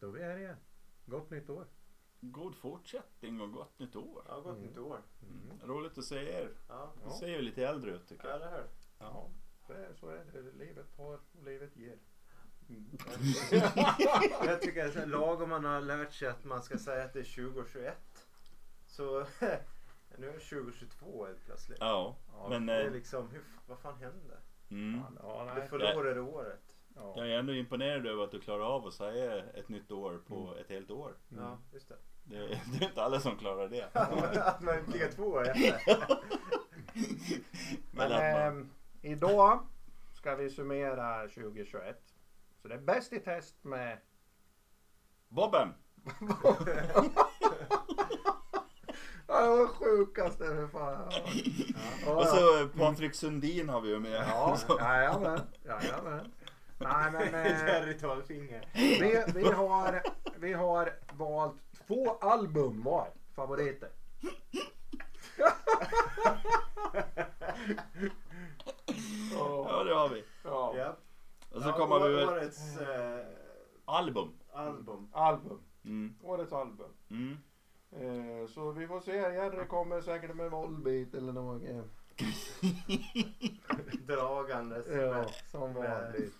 Då är vi här igen. Gott nytt år. God fortsättning och gott nytt år. Ja, gott Mm. nytt år. Roligt att se er. Ja, Ni ser ju lite äldre ut tycker jag. eller hur? Ja. Så är, så är det. Livet har och livet ger. Jag tycker att det är lagom man har lärt sig att man ska säga att det är 2021. Så nu är det 2022 helt plötsligt. Ja, Ja, men Det är eh, liksom, hur, vad fan hände? mm, Ja, Det förlorade året. Ja. jag är ändå imponerad över att du klarar av att säga ett nytt år på Mm. ett helt år. Mm. Ja, just det. Det, det är inte alla som klarar det. att man ligger två år efter. Men Men att man, ehm, idag ska vi summera 2021. Så det är bäst i test med Bobben! Ja, det var sjukaste för fan. Ja. Och så eh, Patrik Sundin har vi ju med. Ja, jajamän. Jajamän. Nej men eh, Jerry Tolfinger. vi, vi, har, vi har valt två album var favoriter. Ja, det har vi. Ja. Ja. Och så Ja, kommer vi. Årets eh, Album. album. Album. Mm. Årets album. Mm. Eh, så vi får se. Jerry kommer säkert med Volbeat eller något. Dragandes. Ja, med- som vanligt.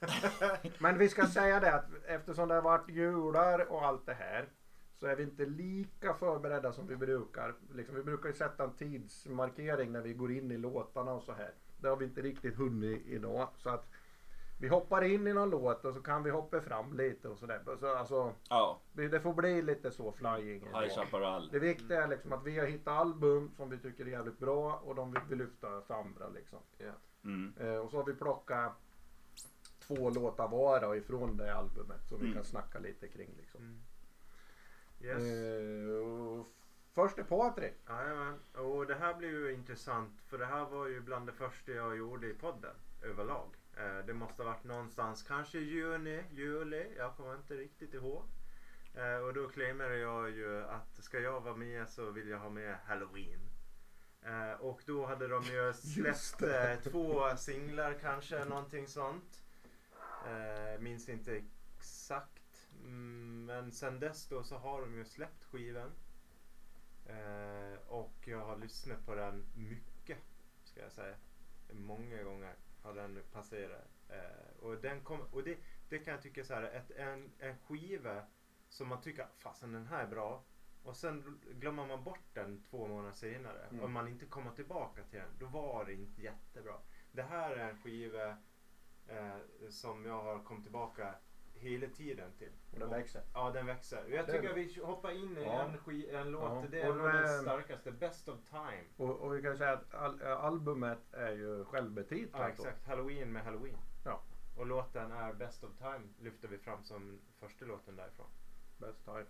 Men vi ska säga det att eftersom det har varit jular och allt det här så är vi inte lika förberedda som vi brukar. Liksom, vi brukar ju sätta en tidsmarkering när vi går in i låtarna och så här. Det har vi inte riktigt hunnit idag. Så att vi hoppar in i någon låt och så kan vi hoppa fram lite och sådär. Så alltså, Ja, det det får bli lite så flying. High Chaparral. Det viktiga är liksom att vi har hittat album som vi tycker är jävligt bra och de vill vi lyfta fram. Liksom. Ja. Mm. Eh, och så har vi plockat två låtar var då ifrån det albumet som vi Mm. kan snacka lite kring. Liksom. Mm. Yes. Eh, först är Patrik. Jajamän. Och det här blir ju intressant för det här var ju bland det första jag gjorde i podden överlag. Eh, det måste ha varit någonstans kanske juni, juli, jag kommer inte riktigt ihåg. Eh, och då claimade jag ju att ska jag vara med så vill jag ha med Halloween. Eh, och då hade de ju släppt eh, två singlar kanske, någonting sånt. Eh, minns inte exakt. Mm, men sen dess då så har de ju släppt skivan. Eh, och jag har lyssnat på den mycket, ska jag säga. Många gånger har den passerat. Eh, och den kom, och det, det kan jag tycka så här, ett, en, en skiva som man tycker, fasen den här är bra. Och sen glömmer man bort den två månader senare. Mm. Om man inte kommer tillbaka till den, då var det inte jättebra. Det här är en skiva eh, som jag har kommit tillbaka hela tiden till. Och den växer. Ja, den växer. Jag Det- tycker vi hoppar in i Ja. en, sk- en låt. Ja. Det är nog den vem- starkaste. Best of time. Och, och vi kan säga att al- eh, albumet är ju självbetitlat. Ja, exakt. Halloween med Halloween. Ja. Och låten är Best of time. Lyfter vi fram som första låten därifrån. Best time.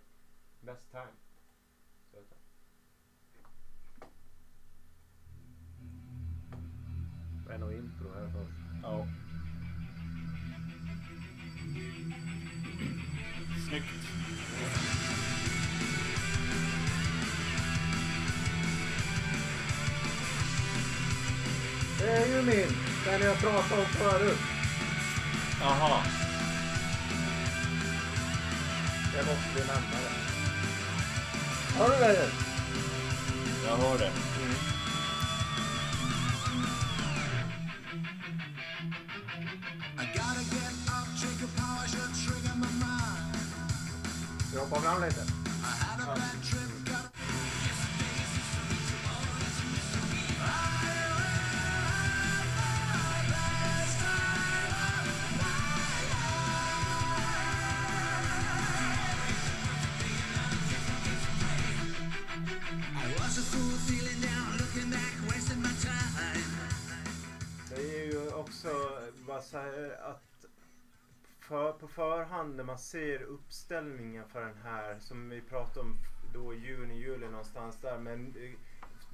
Best time. Så heter den. Det är nog intro här först. Ja. Snyggt. Det är ju min. Den jag pratade om förut. Jaha. Det måste nämna det. Har du det? Jag hör det. Back, wasting my time. Det är ju också bara så här att för, på förhand när man ser uppställningen för den här som vi pratade om då i juni, juli någonstans där med eh,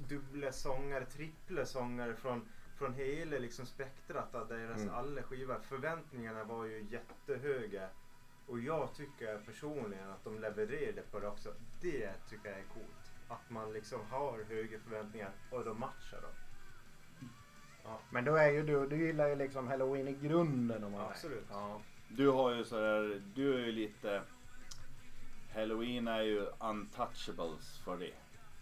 dubbla sångare, trippla sångare från, från hela liksom spektrat av deras Mm. alla skivor. Förväntningarna var ju jättehöga. Och jag tycker personligen att de levererade på det också. Det tycker jag är coolt. Att man liksom har höga förväntningar och de matchar dem. Ja. Men då är ju du, du gillar ju liksom halloween i grunden om man Absolut. Ja. Du har ju sådär, du är ju lite Halloween är ju untouchables för det.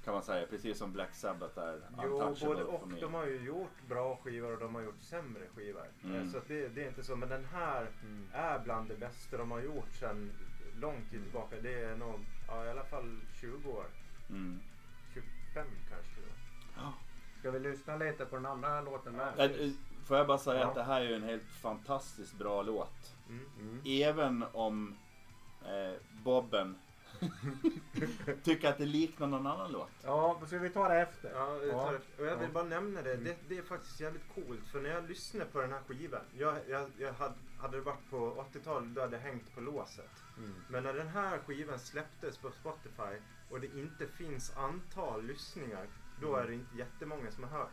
Kan man säga. Precis som Black Sabbath är Jo, untouchable både för och. mig. De har ju gjort bra skivor och de har gjort sämre skivor. Mm. Så det, det är inte så. Men den här Mm. är bland det bästa de har gjort sedan lång tid tillbaka. Det är nog ja, i alla fall 20 år. Mm. 25 kanske. med. Ska vi lyssna lite på den andra låten med? Får jag bara säga Ja. att det här är ju en helt fantastiskt bra låt. Mm. Mm. Även om eh, Bobben tycker att det liknar någon annan låt. Ja, så vi tar det efter. Ja, det Ja. tar, och jag vill Ja. bara nämna det. Mm. det. Det är faktiskt jävligt coolt. För när jag lyssnade på den här skivan. Jag, jag, jag hade, hade det varit på 80-talet då hade jag hängt på låset. Mm. Men när den här skivan släpptes på Spotify och det inte finns antal lyssningar. Då är det inte jättemånga som har hört.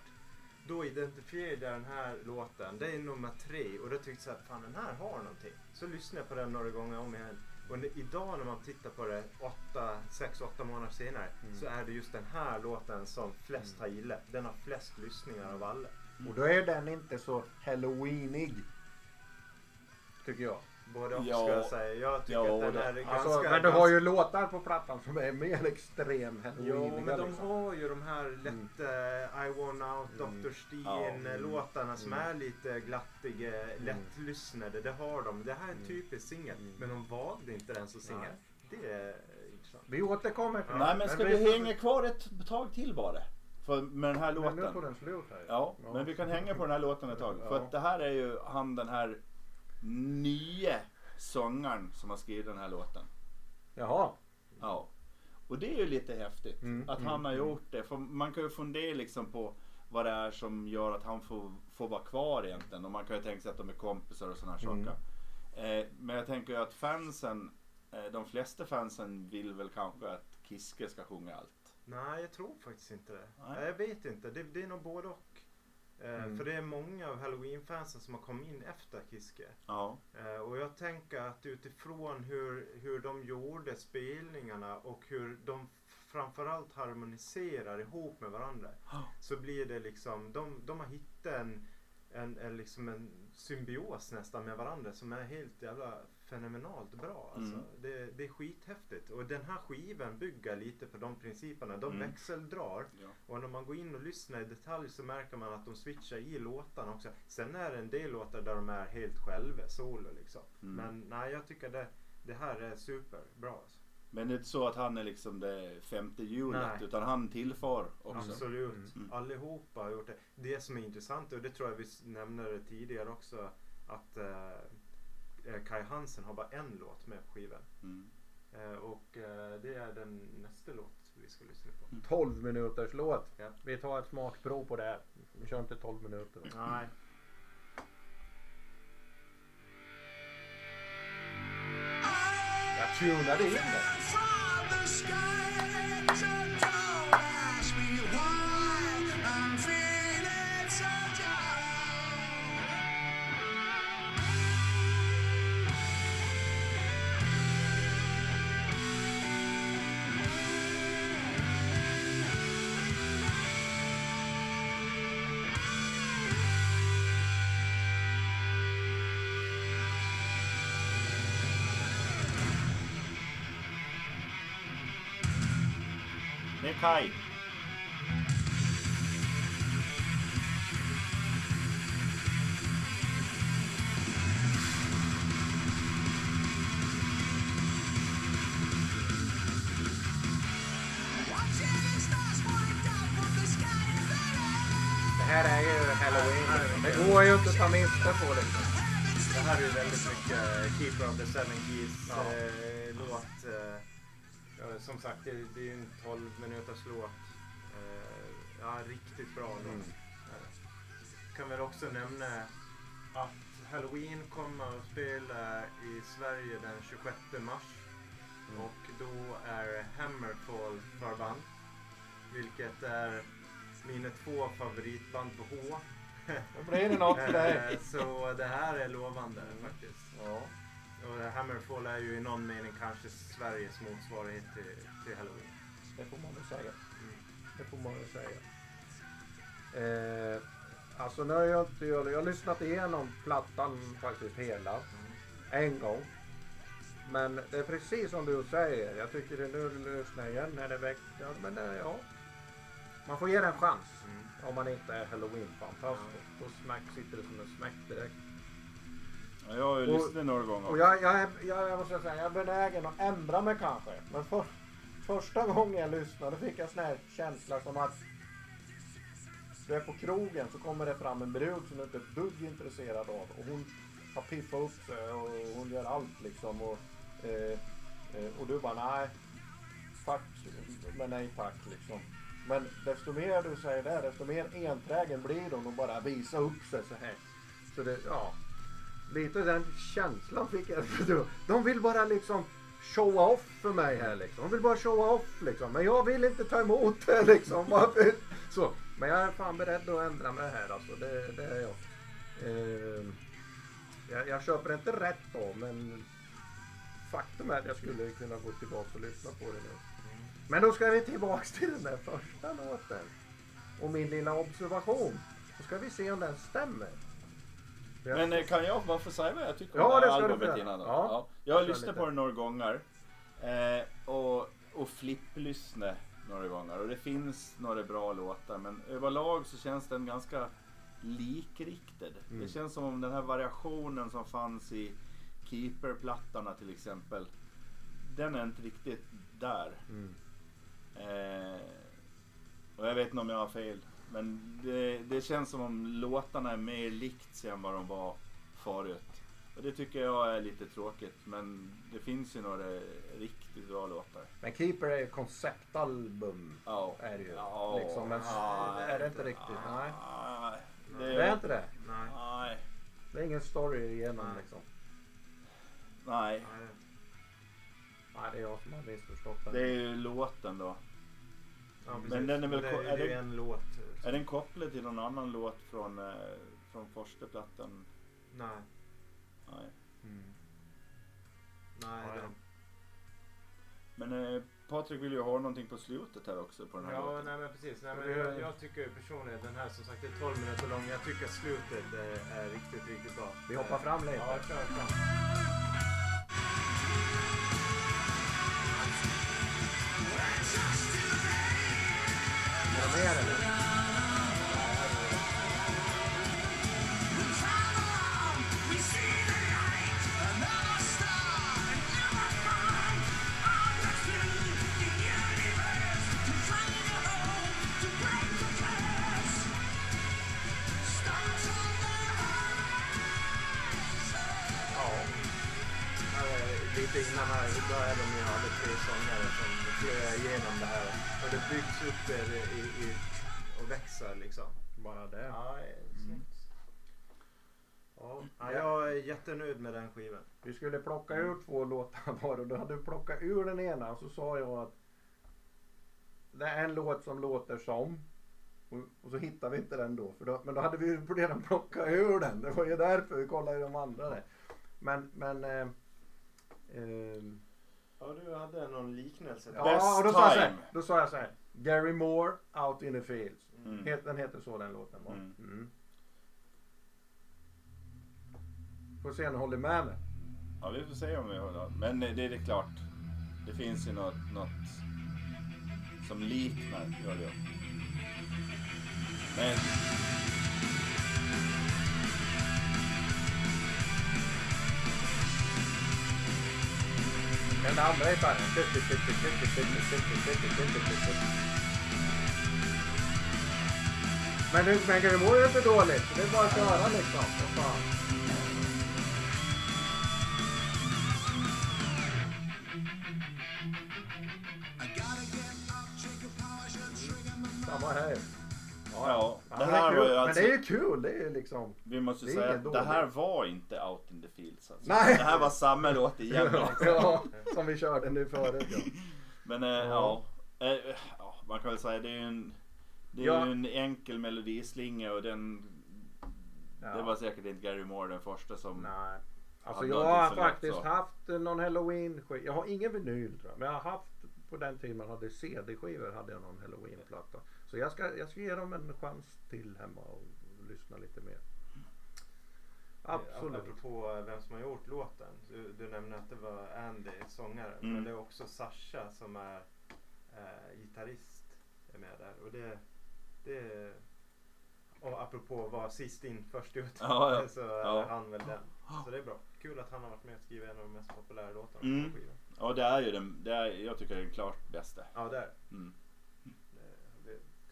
Då identifierade jag den här låten. Det är nummer tre. Och då tyckte jag här, fan den här har någonting. Så lyssnade jag på den några gånger om igen. Och idag när man tittar på det 6-8 månader senare Mm. så är det just den här låten som flest har gillat. Den har flest lyssningar av alla. Och då är den inte så halloweenig. Tycker jag. Både och Ja. ska jag säga. Jag tycker Ja, att den det- är ganska... Alltså, men du har ju låtar på plattan som är mer extrem halloweeniga. Jo, men de liksom. har ju de här lätt eh, I want out, Mm. Dr. Ja. Steen-låtarna som Mm. är lite glattiga, lättlyssnade. Det har de. Det här är en Mm. typisk singel. Mm. Men de valde inte den som singel. Det är intressant. Vi återkommer till Ja, Nej men ska vi vi hänga kvar ett tag till bara? För med den här Men nu tog låten. den slut här. Ja, men vi kan hänga på den här låten ett tag. För Ja. att det här är ju han den här nya sångaren som har skrivit den här låten. Jaha. Ja. Och det är ju lite häftigt Mm, att mm, han har mm. gjort det. För man kan ju fundera liksom på vad det är som gör att han får, får vara kvar egentligen. Och man kan ju tänka sig att de är kompisar och sådana här Mm. saker. Eh, men jag tänker ju att fansen, eh, de flesta fansen vill väl kanske att Kiske ska sjunga allt. Nej, jag tror faktiskt inte det. Nej. Jag vet inte. Det, det är nog både och. Eh, Mm. För det är många av Halloween-fansen som har kommit in efter Kiske. Ja. Eh, och jag tänker att utifrån hur, hur de gjorde spelningarna och hur de framförallt harmoniserar ihop med varandra. Så blir det liksom, de, de har hittat en, en, en, liksom en symbios nästan med varandra som är helt jävla fenomenalt bra. Alltså. Mm. Det, det är skithäftigt. Och den här skivan bygger lite på de principerna. De Mm. växeldrar. ja. Och när man går in och lyssnar i detalj så märker man att de switchar i låtarna också. Sen är det en del låtar där de är helt själva, solo liksom. Mm. Men nej, jag tycker det, det här är superbra. Alltså. Men det är inte så att han är liksom det femte hjulet utan han tillför också. Absolut. Mm. Allihopa har gjort det. Det som är intressant, och det tror jag vi nämnde tidigare också, att eh, Kai Hansen har bara en låt med på skivan. Mm. Eh, och eh, det är den nästa låt vi ska lyssna på. 12 minuters låt. Ja. Vi tar ett smakprov på det här. Vi kör inte 12 minuter. Nej. Jag tunade in det. The Det här är ju halloween. Det går ju inte att ta miste på det. Det här är ju väldigt mycket eh, Keeper of the Seven Keys Ja. eh, låt. Ja, som sagt, det, det är ju en 12 minuters låt. Eh, ja, riktigt bra låt. Mm. Eh, Kan väl också nämna att Halloween kommer att spela i Sverige den 26 mars. Mm. Och då är Hammerfall förband. Vilket är mina två favoritband på H. Då blir det något för dig. Så det här är lovande faktiskt. Ja. Och Hammerfall är ju i någon mening kanske Sveriges motsvarighet till, till Halloween. Det får man väl säga. Mm. Det får man väl säga. Eh, alltså nu har jag inte, jag, har lyssnat igenom plattan faktiskt hela. En gång. Men det är precis som du säger. Jag tycker det nu lyssnar igen när det väcker. Ja, men det, ja. Man får ge det en chans. Mm. Om man inte är halloween-fantast. Då smack, sitter det som en smäck direkt. Ja, Jag har ju lyssnat några gånger. Och jag, jag, jag, jag måste säga, jag är benägen att ändra mig kanske. Men för, första gången jag lyssnade fick jag sån här känsla som att du är på krogen så kommer det fram en brud som du inte är ett dugg intresserad av. Och hon har piffat upp sig och hon gör allt liksom. Och, eh, eh, och du bara nej, tack men nej tack liksom. Men desto mer du säger det, desto mer enträgen blir hon och bara visa upp sig så här. Så det, ja. Lite den känslan fick jag. De vill bara liksom showa off för mig här liksom. De vill bara showa off liksom. Men jag vill inte ta emot det liksom. Så. Men jag är fan beredd att ändra mig här alltså. Det, det är jag. Ehm, jag. Jag köper inte rätt då men faktum är att jag skulle kunna gå tillbaka och lyssna på det nu. Men då ska vi tillbaks till den där första låten. Och min lilla observation. Då ska vi se om den stämmer. Men eh, kan jag bara få säga vad jag tycker Ja, om det det här albumet innan då? Ja. Jag har lyssnat på det några gånger. Eh, och och flipplyssnat några gånger. Och det finns några bra låtar. Men överlag så känns den ganska likriktad. Mm. Det känns som om den här variationen som fanns i Keeper-plattorna till exempel. Den är inte riktigt där. Mm. Eh, och jag vet inte om jag har fel. Men det, det känns som om låtarna är mer likt sig än vad de var förut. Och det tycker jag är lite tråkigt. Men det finns ju några riktigt bra låtar. Men Keeper är ju konceptalbum. Ja. Är det ju. Ja. Liksom, men Ja. är det inte riktigt? Nej. Nej. Det är inte det. Nej. Nej. Det är ingen story igenom Nej. liksom. Nej. Nej. Nej, det är jag som har missförstått den. Det är ju låten då. Ja, Men den är väl det, ko- det är är det- en låt. Eh, Är den kopplad till någon annan låt från, eh, från första plattan? Nej. Nej. Nej, Ja, ja. den. Men eh, Patrik vill ju ha någonting på slutet här också på den här Ja, låten. nej men precis. Nej, men jag, jag tycker personligen den här som sagt är 12 minuter lång. Jag tycker slutet är, är riktigt, riktigt bra. Vi hoppar Eh, fram lite. Ja, kör fram. Är Lite innan här, då är de ju alla tre sångare som flög igenom det här. Och det byggs upp eh, i, i, och växer liksom. Bara det. Ja, eh, snyggt. Ja, ja, jag är jättenöjd med den skivan. Vi skulle plocka ur två låtar var och då hade du plockat ur den ena och så sa jag att det är en låt som låter som och, så hittade vi inte den då, för då men då hade vi redan plockat ur den. Det var ju därför vi kollade ju de andra där. Men, men eh, eh, Ja, du hade någon liknelse. ja, Best och då sa, jag så här, då sa jag så här. Gary Moore, Out in the Fields. Mm. Den heter så den låten var. Mm. Mm. Får se om du håller med mig. Ja, vi får se om vi har något. Men eh, det är det klart. Det finns ju något, något som liknar, gör det. Men Men det andra är bara... Men du, men Gary Moore är inte dåligt. Det är bara att köra liksom. Vad fan. Samma här. ja, Ja, det men är här kul. var ju Men alltså, det är ju kul. Det är ju liksom... vi måste det är säga att det här var inte Out in the Fields alltså. Nej. Det här var samma låt igen. ja, som vi körde nu förut. Ja. Men eh, ja. Eh, ja, man kan väl säga det är ju en, det är Ja. ju en enkel melodislinga och den, det var säkert inte Gary Moore den första som Nej. Alltså jag har lätt faktiskt haft någon halloween skiva. Jag har ingen vinyl tror jag. Men jag har haft på den tiden man hade CD-skivor hade jag någon halloween-platta. Så jag ska, jag ska ge dem en chans till hemma och lyssna lite mer. Absolut. Apropå vem som har gjort låten. Du, du nämnde att det var Andy, sångaren. Mm. Men det är också Sasha som är eh, gitarrist. Är med där. Och det, det och apropå att vara sist in först ut. Ja, ja. så är Ja. han väl den. Så det är bra. Kul att han har varit med och skrivit en av de mest populära låtarna Mm. på skivan. Ja, det är ju den, det är, jag tycker det är den klart bästa. Ja. Mm. Det, det kan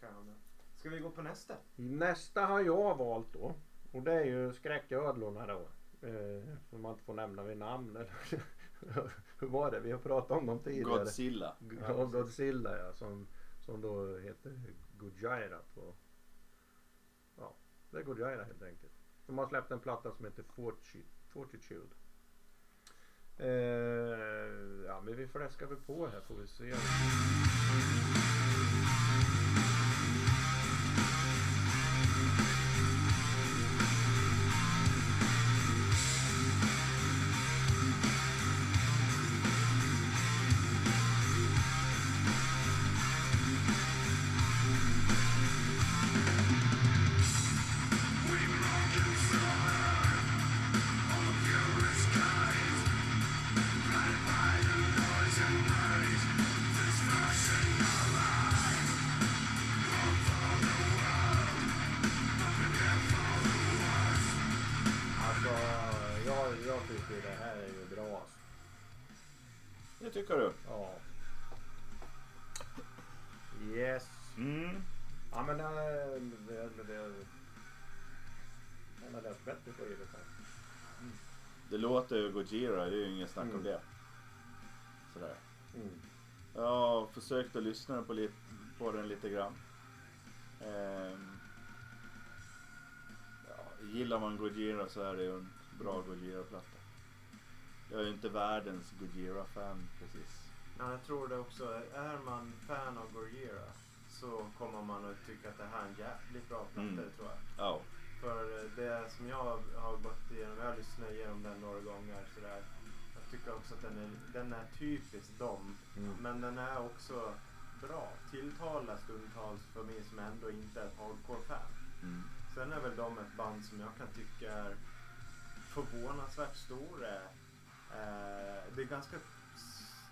med. Ska vi gå på nästa? Nästa har jag valt då. Och det är ju skräcködlorna då. Eh, som man inte får nämna vid namn. Eller hur var det? Vi har pratat om dem tidigare. Godzilla. Ja, Godzilla ja. Som, som då heter Gojira på... Ja, det är Gojira helt enkelt. De har släppt en platta som heter Forti- Fortitude. Eh, ja men vi fläskar väl på här får vi se. Tycker du? Ja. Yes. Mm. Ja men det, den har läst bättre på givet här. Det låter ju Gojira, det är ju inget snack om Mm. det. Sådär. Mm. Jag har försökt att lyssna på, lite, på den lite grann. Ehm, ja, gillar man Gojira så är det ju en bra Gojira-platta. Jag är ju inte världens Gojira-fan precis. Ja, jag tror det också. Är man fan av Gojira så kommer man att tycka att det här är en jävligt bra platta, Mm. tror jag. Ja. För det som jag har gått igenom, jag har lyssnat igenom den några gånger sådär. Jag tycker också att den är, den är typiskt dem. Mm. Men den är också bra. Tilltalar stundtals för mig som ändå inte är ett hardcore-fan. Mm. Sen är väl de ett band som jag kan tycka är förvånansvärt stora. Eh, det är ganska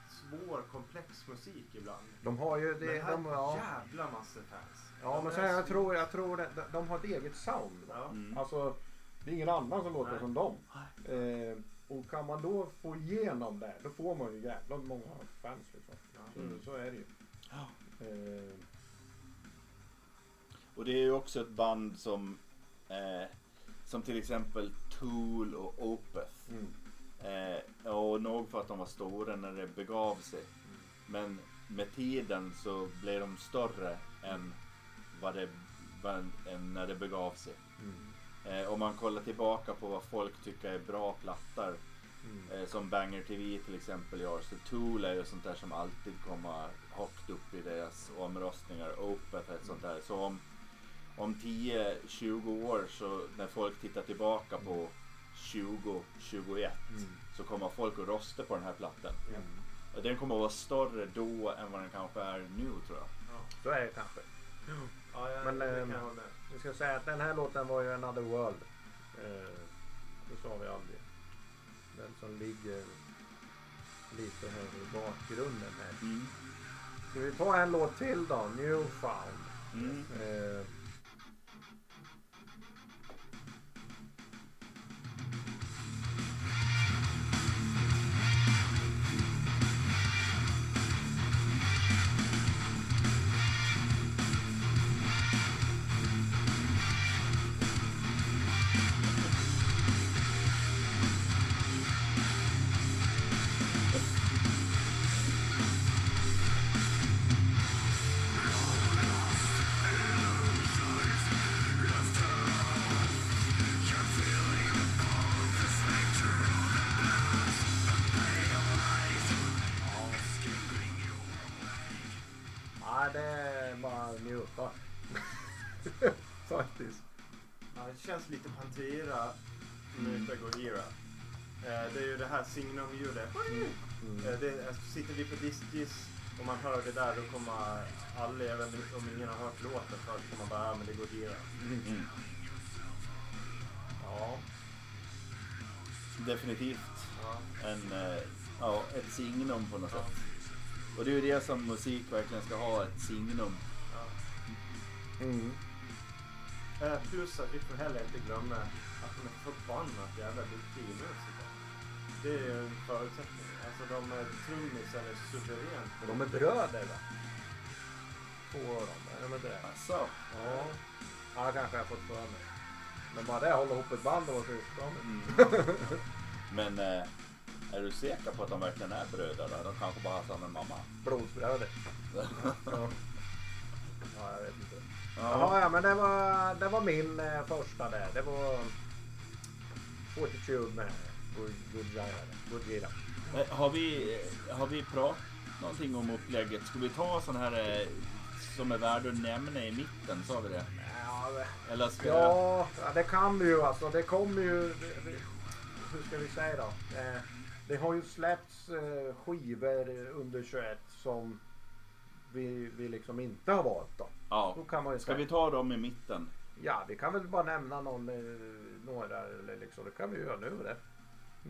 svår, komplex musik ibland. De har ju det. Men här De, ja, jävla massor fans. ja De men är sen jag så- tror, jag tror det, de har ett eget sound. Ja. Mm. Alltså det är ingen annan som låter Nej. som dem. Eh, och kan man då få igenom det då får man ju jävla många fans liksom. Ja. Så, Mm. så är det ju. Ja. Eh, Och det är ju också ett band som, eh, som till exempel Tool och Opeth. mm. Eh, och nog för att de var stora när det begav sig. Men med tiden så blev de större än vad det vad, än när det begav sig. Mm. Eh, om man kollar tillbaka på vad folk tycker är bra plattor. Mm. Eh, som Banger TV till exempel gör. Så Tool är ju sånt där som alltid kommer högt upp i deras omröstningar. Opeth är ett sånt där. Så om, om 10-20 år så när folk tittar tillbaka på 2021 Mm. så kommer folk att rösta på den här plattan. Ja. Och den kommer att vara större då än vad den kanske är nu tror jag. Ja. Så är det kanske. Ja, jag, Men, det kan ehm, jag med. Vi ska säga att den här låten var ju Another World. Eh, det sa vi aldrig. Den som ligger lite här i bakgrunden här. Mm. Ska vi ta en låt till då? Newfound. Mm. Eh, det är ju det här signumljudet. Mm. Eh, det, alltså, sitter vi på Discgis och man hör det där då kommer alla, även om ingen har hört låten förut, kommer man bara ja men det är Gojira. Mm. Ja. definitivt Ja. en, eh, ja, ett signum på något sätt. Och det är ju det som musik verkligen ska ha, ett signum. Ja. Mm. Eh, plus att vi får heller inte glömma att de är förbannat jävla duktiga musiker. Det är ju en förutsättning. Alltså de är trummisen är suveränt. De är bröder va? Två av dem, är de inte det? Alltså, Ja. Ja, kanske jag har fått för mig. Men bara det, hålla ihop ett band och vara syskon. mm. Men eh, är du säker på att de verkligen är bröder? Då? De kanske bara har samma mamma. Blodsbröder. Ja. ja, jag vet inte. Ja. Jaha, ja, men det var, det var min eh, första där. Det var Fortitude med Goodyear. Eh, Har vi, eh, har vi pratat någonting om upplägget? Ska vi ta sån här eh, som är värd att nämna i mitten? Sa vi det? Eller ska. Ja, det kan vi ju alltså. Det kommer ju... Hur ska vi säga då? Det har ju släppts skivor under 21 som vi, vi liksom inte har valt då. Ja. Då kan man ju Ska säga. vi ta dem i mitten? Ja, vi kan väl bara nämna någon, några eller liksom. Det kan vi göra nu det.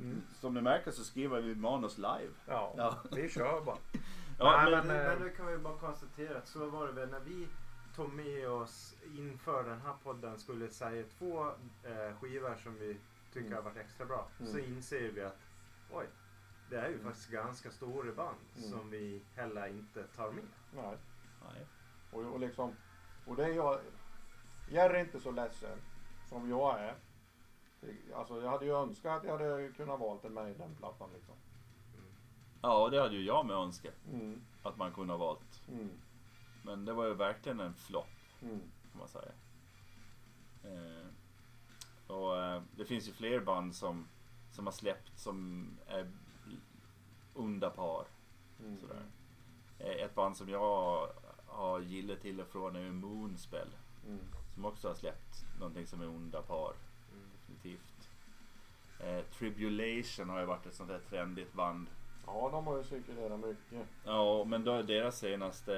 Mm. Som ni märker så skriver vi manus live. Ja, Ja. vi kör bara. Ja, Nej, men, men- Men, men det kan vi bara konstatera att så var det väl när vi tog med oss inför den här podden skulle säga två eh, skivor som vi tycker Mm. har varit extra bra. Så Mm. inser vi att oj, det är ju Mm. faktiskt ganska stora band Mm. som vi heller inte tar med. Nej. Nej. Och, och liksom, och det är jag, Jerry är inte så ledsen som jag är. Alltså jag hade ju önskat att jag hade kunnat valt en med i den plattan liksom. Ja, det hade ju jag med önskat. Mm. Att man kunde ha valt. Mm. Men det var ju verkligen en flopp Mm. kan man säga. Eh, och eh, det finns ju fler band som, som har släppt som är onda par. Mm. Sådär. Eh, ett band som jag har gillat till och från är Moonspell. Mm. Som också har släppt någonting som är onda par. Definitivt. Eh, Tribulation har ju varit ett sånt där trendigt band. Ja, de har ju cirkulerat mycket. Ja, men då är deras senaste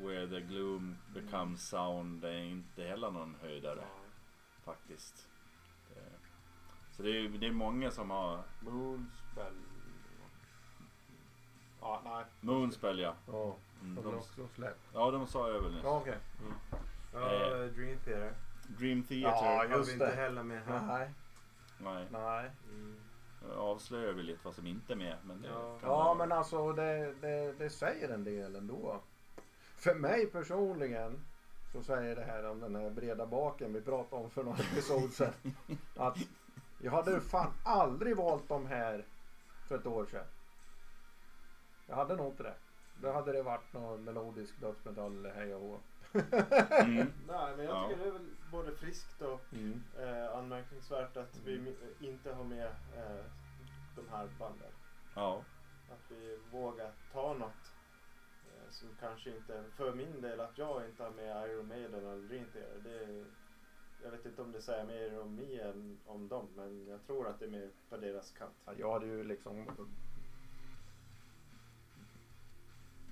Where the Gloom Becomes Sound är inte heller någon höjdare faktiskt. Eh, Så det är, det är många som har Moonspell. Ja, nej. Moonspell ja. Ja, Mm, de har de, också släppt. ja, de sa jag väl nyss. Ja, okej. Ja, Eh. Dream Theater Dream Theater. Ja, just vi inte det. heller med här. Nej, Nej, nej. Mm. jag avslöjar väl lite vad som inte är med. Men det Ja. Ja, men alltså det, det, det säger en del ändå. För mig personligen så säger det här om den här breda baken vi pratade om för några episod sedan. Att jag hade fan aldrig valt de här för ett år sedan. Jag hade nog inte det. Då hade det varit någon melodisk dödsmetall eller hej och hå. Mm. Nej, men jag Ja. tycker det är väl både friskt och Mm. eh, anmärkningsvärt att vi mi- inte har med eh, de här banden. Ja. Att vi vågar ta något eh, som kanske inte, för min del att jag inte har med Iron Maiden eller Dream Theater. Det är, jag vet inte om det säger mer om mig än om dem men jag tror att det är mer på deras kant. Ja, Jag hade ju liksom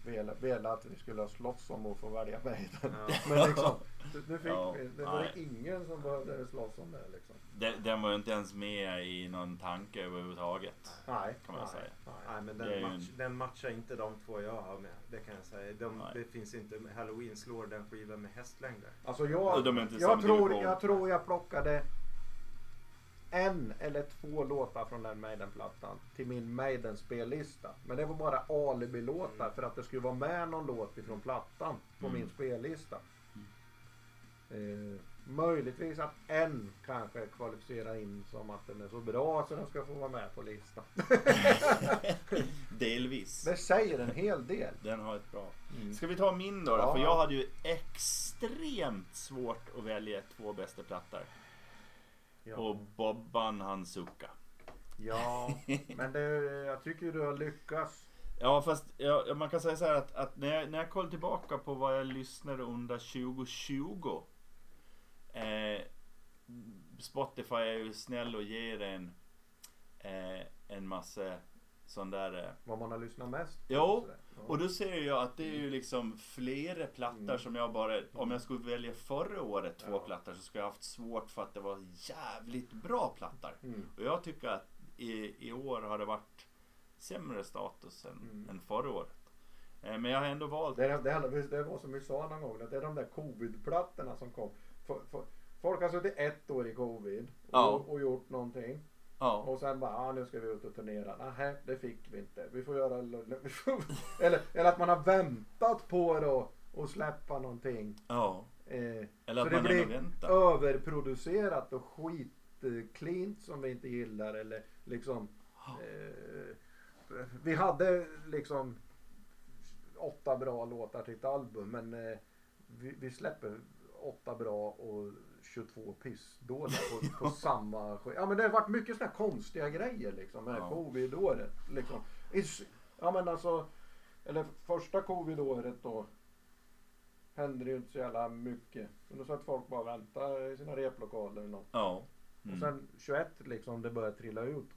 velat, velat att vi skulle ha slåss om att få välja mig. Ja. Men liksom, nu fick Ja, vi, det var nej. ingen som behövde slåss om det liksom. Den, den var ju inte ens med i någon tanke överhuvudtaget. Nej, Kan man nej, säga. nej. Nej men den, match, en- den matchar inte de två jag har med. Det kan jag säga. De, det finns inte, Halloween slår den skivan med hästlängder. Alltså jag, jag, tror, jag tror jag plockade en eller två låtar från den Maiden-plattan till min Maiden-spellista. Men det var bara alibi-låtar Mm. för att det skulle vara med någon låt ifrån plattan på Mm. min spellista. Eh, möjligtvis att en kanske kvalificerar in som att den är så bra så den ska få vara med på listan. Delvis. Det säger en hel del. Den har ett bra. Mm. Ska vi ta min då? då? Ja. För jag hade ju extremt svårt att välja två bästa plattor. Och Bobban han sucka. Ja, men det, jag tycker du har lyckats. Ja fast ja, man kan säga så här att, att när, jag, när jag kollar tillbaka på vad jag lyssnade under 2020. Eh, Spotify är ju snäll och ger en eh, en massa sån där eh, Vad man har lyssnat mest på. Jo, sådär. Och då ser jag att det är ju liksom flera plattor Mm. som jag bara, om jag skulle välja förra året två Ja. plattor så skulle jag haft svårt för att det var jävligt bra plattor. Mm. Och jag tycker att i, i år har det varit sämre status än, Mm. än förra året. Eh, Men jag har ändå valt... Det, är- det, är- det var som vi sa någon gång, att det är de där covid-plattorna som kom. Folk har suttit ett år i covid och, Ja. och gjort någonting. Ja, Och sen bara, ah, nu ska vi ut och turnera. Nej, det fick vi inte. Vi får göra... eller, eller att man har väntat på det och, släppa någonting. ja. Eh, Eller så att det man blir ändå väntar. överproducerat och skitklint som vi inte gillar. Eller liksom... Eh, vi hade liksom åtta bra låtar till ett album men eh, vi, vi släpper åtta bra och 22 pissdåliga på, på samma. Ja men det har varit mycket sådana här konstiga grejer liksom med Ja. covid-året. Liksom. Ja men alltså, eller första covid-året då hände det ju inte så jävla mycket. Men då satt folk bara och väntade i sina replokaler eller något. Ja. Och Mm. sen 21 liksom det började trilla ut.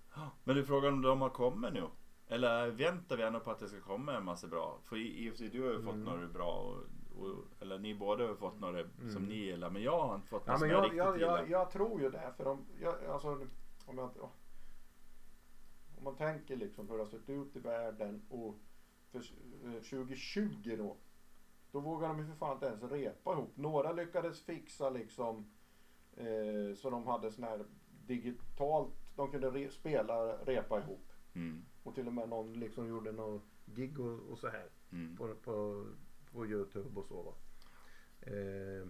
Men du frågar om de har kommit nu? Eller väntar vi ändå på att det ska komma en massa bra? För i i och för sig, du har ju fått Mm. några bra och, och, eller ni båda har fått några som Mm. ni gillar. Men jag har inte fått Ja, några men som jag, jag, riktigt jag, gillar. jag, jag tror ju det. För om, jag, alltså, om, jag, om man tänker liksom hur det har sett ut i världen och för eh, 2020 då. Då vågar de ju för fan inte ens repa ihop. Några lyckades fixa liksom eh, så de hade sån här digitalt. De kunde re, spela, repa ihop. Mm. Och till och med någon liksom gjorde någon gig och, och så här Mm. på, på, på Youtube och så va. Eh,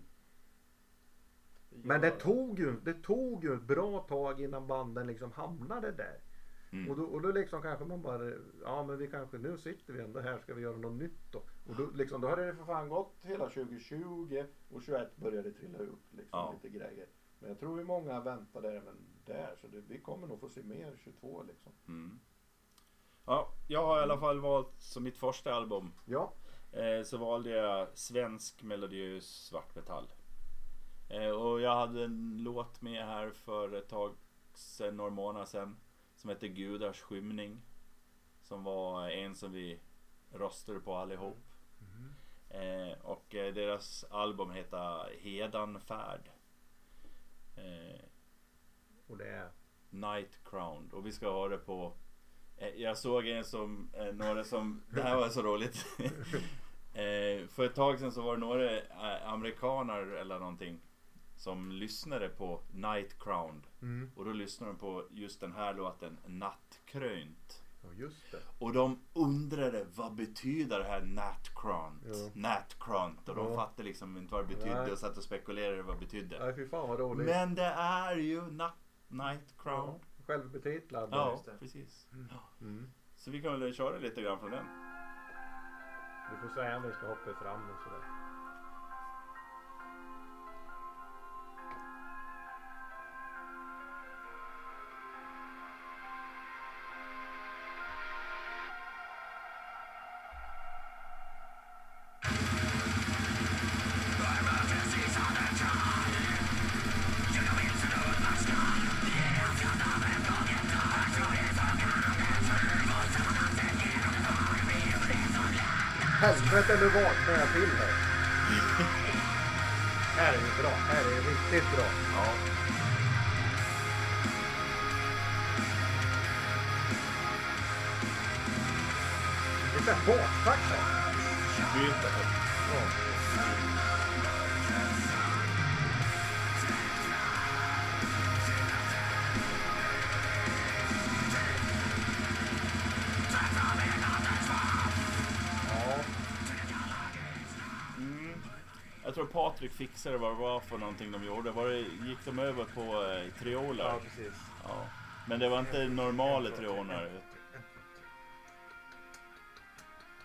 men det tog ju, det tog ju ett bra tag innan banden liksom hamnade där. Och Mm. då, och då liksom kanske man bara, ja men vi kanske, nu sitter vi ändå här, ska vi göra något nytt då? Och då, liksom, då hade det för fan gått hela 2020 och 21 började trilla ut liksom Ja. lite grejer. Men jag tror ju många väntade även där så det, vi kommer nog få se mer 22 liksom. Mm. Ja, jag har i alla fall valt som mitt första album Ja, så valde jag svensk melodiös svartmetall. Eh, och jag hade en låt med här för ett tag sedan, några månader sedan. Som heter Gudars skymning. Som var en som vi röstade på allihop. Eh, och eh, deras album heter Hedanfärd. Eh, och det är Night Crown. Och vi ska ha det på eh, jag såg en som, eh, några som, det här var så roligt. eh, för ett tag sedan så var det några eh, amerikaner eller någonting som lyssnade på Night Crown. mm. Och då lyssnade de på just den här låten Nattkrönt. Ja just det. Och de undrade vad betyder det här Nattkrönt? Ja. Nattkrönt. Och de Ja. fattade liksom inte vad det betydde Nej. och satt och spekulerade vad det betydde. Nej fy fan vad roligt. Men det är ju Nat- Night Crown. Ja, självbetitlad. Ja, just det. precis. Mm. Så vi kan väl köra lite grann från den. Du får säga när du ska hoppa fram och sådär. Nu vaknar jag till här. här är ju bra. Här är riktigt bra. Vad det var för någonting de gjorde. Var det, gick de över på eh, trioler? Ja, precis. Ja. Men det var inte normala trioler.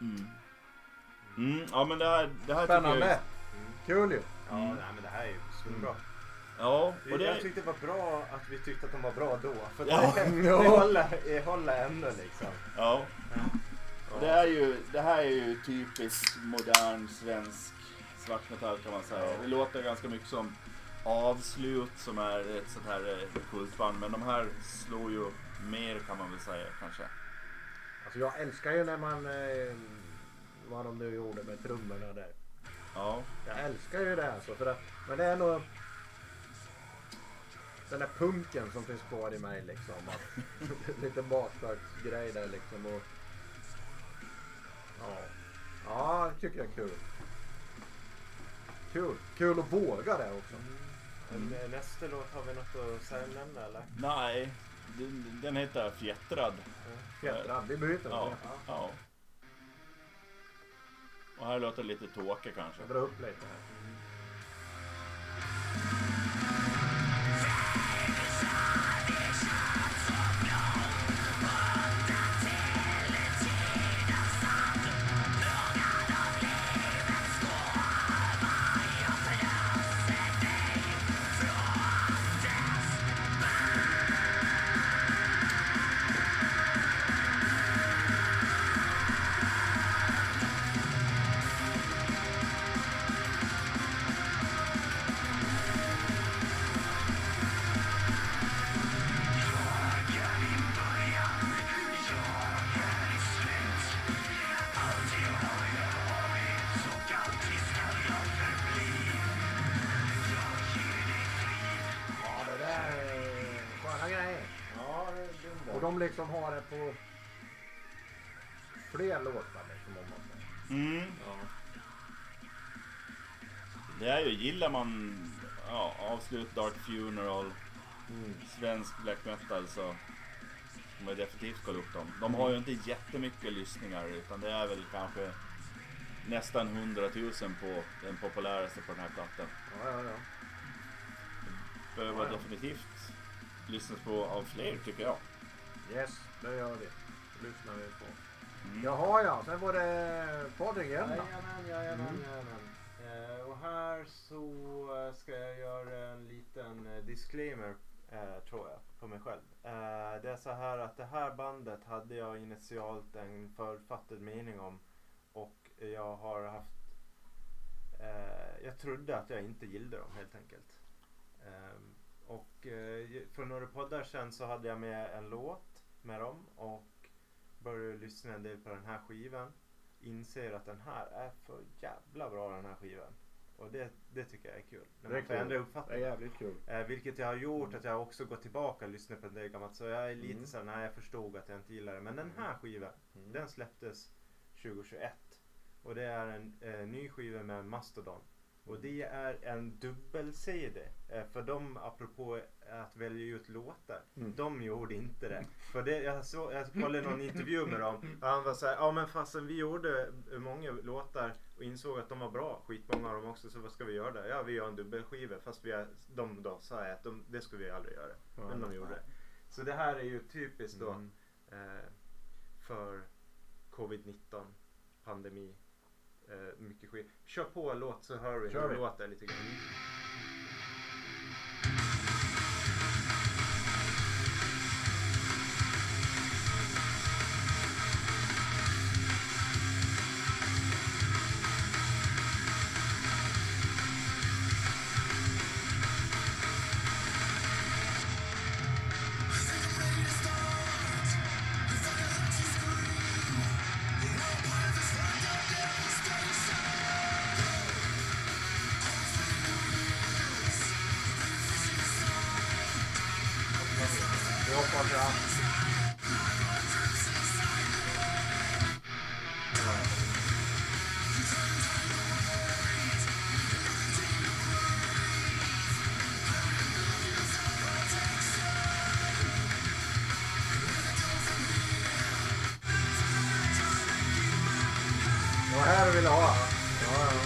Mm. Mm. Ja men det här, det här tycker Spännande. jag... Kul ju. Ja, Mm. nej, men det här är ju svinbra. Ja, och Jag det... tyckte det var bra att vi tyckte att de var bra då. För Ja. det, det, Ja. håller, håller ännu liksom. Ja. Och det, är ju, det här är ju typiskt modern svensk svartmetall kan man säga. Det låter ganska mycket som Avslut som är ett sånt här eh, kultband. Men de här slår ju mer kan man väl säga kanske. Alltså jag älskar ju när man eh, vad de nu gjorde med trummorna där. Ja. Jag älskar ju det alltså för att men det är nog den där punken som finns kvar i mig liksom. Att, lite bakslagsgrej där liksom. Och, ja. ja, det tycker jag är kul. Kul. Kul att våga det också. Men, eh, Nästa låt, har vi något att särnämna eller? Nej, den, den heter Fjättrad. Fjättrad, vi byter. Ja, Ja. ja. Och här låter det lite tåke kanske. Jag drar upp lite här. Gillar man ja, Avslut, Dark Funeral, Mm. svensk black metal så ska man definitivt kolla upp dem. De har ju inte jättemycket lyssningar utan det är väl kanske nästan 100 000 på den populäraste på den här plattan. Ja, ja, ja. Behöver Ja, ja. definitivt lyssnas på av fler tycker jag. Yes, det gör vi. Det lyssnar vi på. Mm. Jaha ja, sen var det podden igen då. Jajamän, jajamän, Mm. jajamän. Eh, och här så ska jag göra en liten eh, disclaimer eh, tror jag på mig själv. Det är så här att det här bandet hade jag initialt en författad mening om och jag har haft jag trodde att jag inte gillade dem helt enkelt. Ehm, och eh, för några poddar sedan så hade jag med en låt med dem och började lyssna en del på den här skivan inser att den här är för jävla bra den här skivan. Och det, det tycker jag är kul. När man kul. ändra Det är uppfattning. jävligt kul. Eh, vilket jag har gjort att jag också gått tillbaka och lyssnat på en del gammalt. Så jag är lite Mm. såhär, nej jag förstod att jag inte gillar det. Men den här skivan, Mm. den släpptes 2021. Och det är en eh, ny skiva med Mastodon. Och det är en dubbel-CD. Eh, för de, apropå att välja ut låtar, Mm. de gjorde inte det. För det, jag, så, jag kollade någon intervju med dem och han var såhär, ja men fastän vi gjorde många låtar och insåg att de var bra, skitmånga av dem också, så vad ska vi göra där? Ja vi gör en dubbelskiva. Fast vi de då sa att de, det skulle vi aldrig göra. Men de gjorde det. Så det här är ju typiskt då Mm. eh, för covid-19 pandemi. Eh, mycket skit. Kör på en låt så hör vi hur det låter lite grann. Det var här du ville ha? Ja, ja.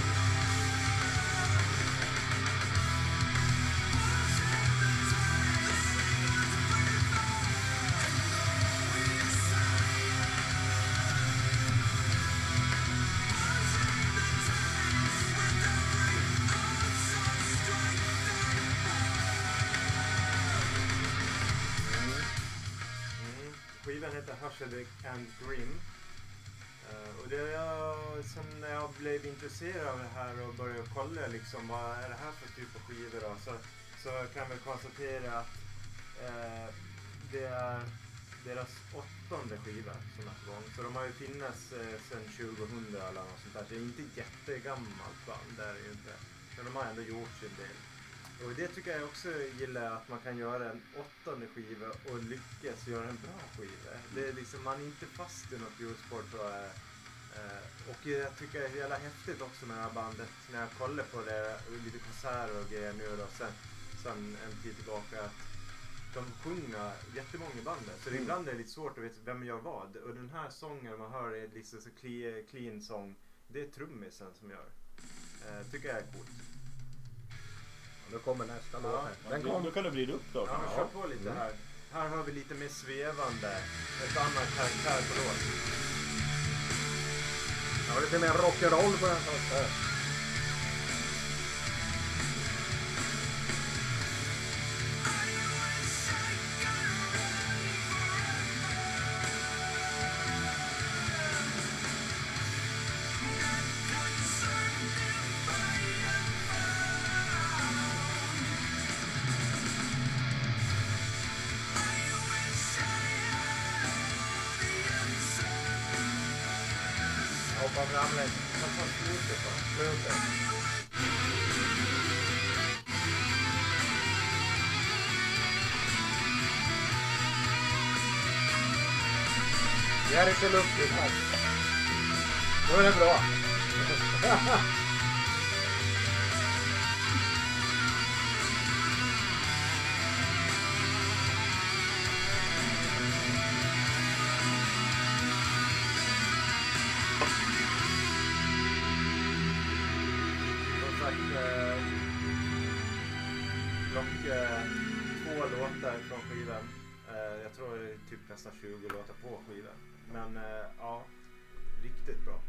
Mm. Skivan heter Hushedick and Grim. Och det jag, eh, sen när jag blev intresserad av det här och började kolla liksom vad är det här för typ av skivor då, så, så kan vi konstatera att eh, det är deras åttonde skiva som är på gång. Så de har ju funnits eh, sedan 2000 eller något sånt där. Så det är inte jättegammalt band, det är det ju inte. Men de har ändå gjort sin del. Och det tycker jag också gillar att man kan göra en åttonde skiva och lyckas göra en bra skiva. Det är liksom, man är inte fast i något hjulspår tror jag. Eh, Eh, Och jag tycker det är jävla häftigt också med det här bandet. När jag kollar på det, lite konserter och grejer nu då sen, sen en tid tillbaka. Att de sjunger jättemånga i bandet. Så det Mm. ibland är det lite svårt att veta vem gör vad. Och den här sången man hör är liksom så clean, clean sång. Det är trummisen som gör. Eh, tycker jag är coolt. Nu kommer nästa Ja. låt här. Den Då, kom. kan det bli upp då. Ja, men kör på lite Mm. här. Här har vi lite mer svävande. Ett annat karaktär på det Ja, lite mer rock'n'roll på den första. Det här. Det är så luftigt här. Då är det bra. nästan 20 låtar på skivan. Men eh, ja, riktigt bra.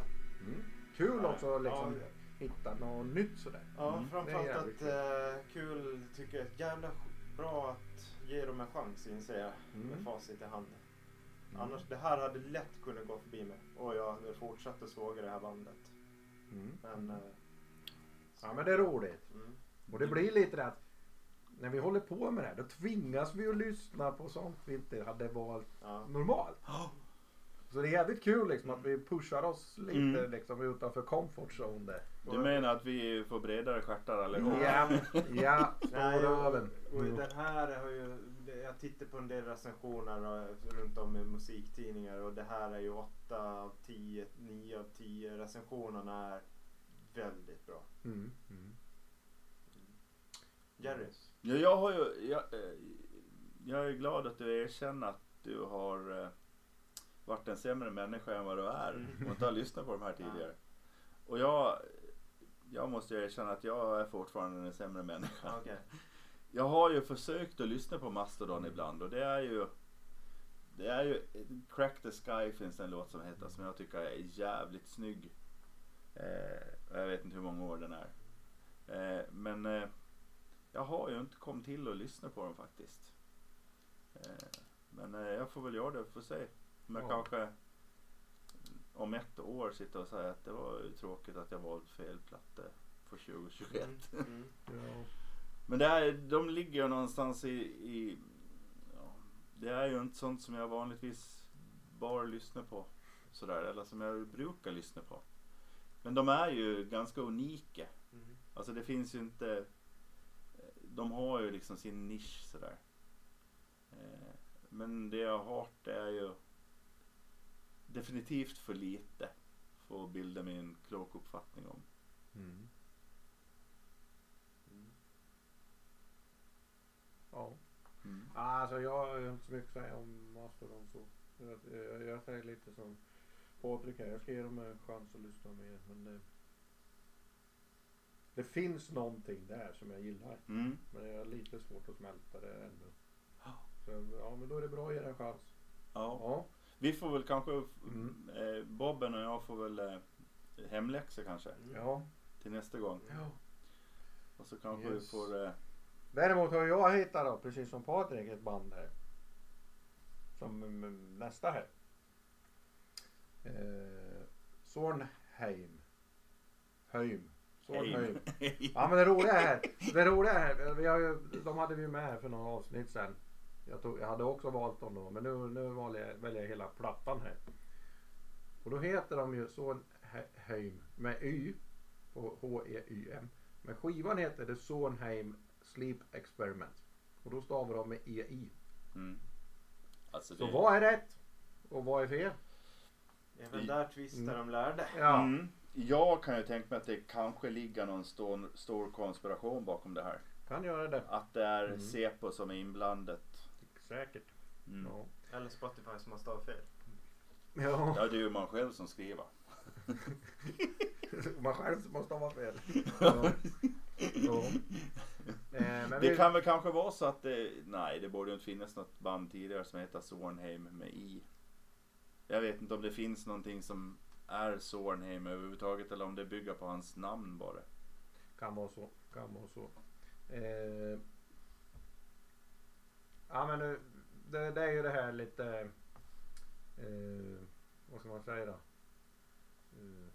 Mm. Kul också liksom Ja. hitta något nytt sådär. Ja, Mm. framförallt att eh, kul tycker jag. Jävla bra att ge dem en chans inser jag Mm. med facit i hand. Mm. Annars, det här hade lätt kunnat gå förbi mig. Och jag hade fortsatt att såga det här bandet. Mm. Men, eh, Ja men det är roligt. mm. Och det blir lite det att när vi håller på med det här då tvingas vi att lyssna på sånt vi inte hade valt ja. normalt. Så det är jävligt kul liksom att vi pushar oss lite Mm. liksom utanför comfort zone där. Du menar att vi får bredare stjärtar allihop? Ja, ja, Nej, stora och, Mm. den här har ju, jag tittar på en del recensioner och, runt om i musiktidningar och det här är ju 8 av 10, 9 av 10 recensionerna är väldigt bra. Mm. Mm. Jerry? Ja, jag har ju... Jag, eh, jag är glad att du erkänner att du har eh, varit en sämre människa än vad du är. Mm. Och inte har lyssnat på de här tidigare. Och jag... Jag måste erkänna att jag är fortfarande en sämre människa. Okej. Jag har ju försökt att lyssna på Mastodon ibland och det är ju Det är ju Crack the Sky finns en låt som heter som jag tycker är jävligt snygg. Eh, jag vet inte hur många år den är. Eh, men eh, jag har ju inte kommit till att lyssna på dem faktiskt. Eh, men eh, jag får väl göra det, får se. Om jag Ja. kanske om ett år sitter och säger att det var ju tråkigt att jag valt fel platta på 2021. Mm. Mm. Ja. Men det är, de ligger ju någonstans i, i ja, det är ju inte sånt som jag vanligtvis bara lyssnar på. Sådär, eller som jag brukar lyssna på. Men de är ju ganska unika. Mm. Alltså det finns ju inte, de har ju liksom sin nisch sådär. Eh, Men det jag har hört är ju definitivt för lite för att bilda mig en klok uppfattning om. Mm. Mm. Ja. Mm. Alltså jag har inte så mycket att säga om Mastodon så. Jag, jag, jag säger lite som Patrik här. Jag ska ge dem en chans att lyssna mer. Men det, det finns någonting där som jag gillar. Mm. Men det är lite svårt att smälta det ändå. Ja. Så ja men då är det bra att ge det en chans. Ja. Ja. Vi får väl kanske, Mm. eh, Bobben och jag får väl eh, hemläxa kanske Mm. ja. till nästa gång. ja. Och så kanske Yes. vi får, eh, Däremot har jag hittat då, precis som Patrik, ett band här. Som mm, nästa här. Eh, Sornheim. Höjm. Ja men det roliga är, det roliga är, vi har ju, de hade vi med här för några avsnitt sedan. Jag, tog, jag hade också valt dem då men nu, nu väljer, jag, väljer jag hela plattan här. Och då heter de ju Sornheim med Y på H-E-Y-M. Men skivan heter The Sornheim Sleep Experiment. Och då stavar de med EI. Mm. Alltså Så det... vad är rätt? Och vad är fel? Även där tvistar Mm. de lärde. Ja. Mm. Jag kan ju tänka mig att det kanske ligger någon stor, stor konspiration bakom det här. Kan göra det. Att det är Mm. Säpo som är inblandat. Säkert. Mm. Ja. Eller Spotify som har stavat fel. ja. Ja, det är ju man själv som skriver. Man själv måste ha fel. Ja. Ja. Eh, men Det vi, kan väl kanske vara så att det, nej det borde ju inte finnas något band tidigare som heter Zornheim med I. Jag vet inte om det finns någonting som är Zornheim överhuvudtaget eller om det bygger på hans namn bara. kan vara så. Kan vara så. Eh, ja men det, det, det är ju det här lite. Eh, vad ska man säga då? Eh,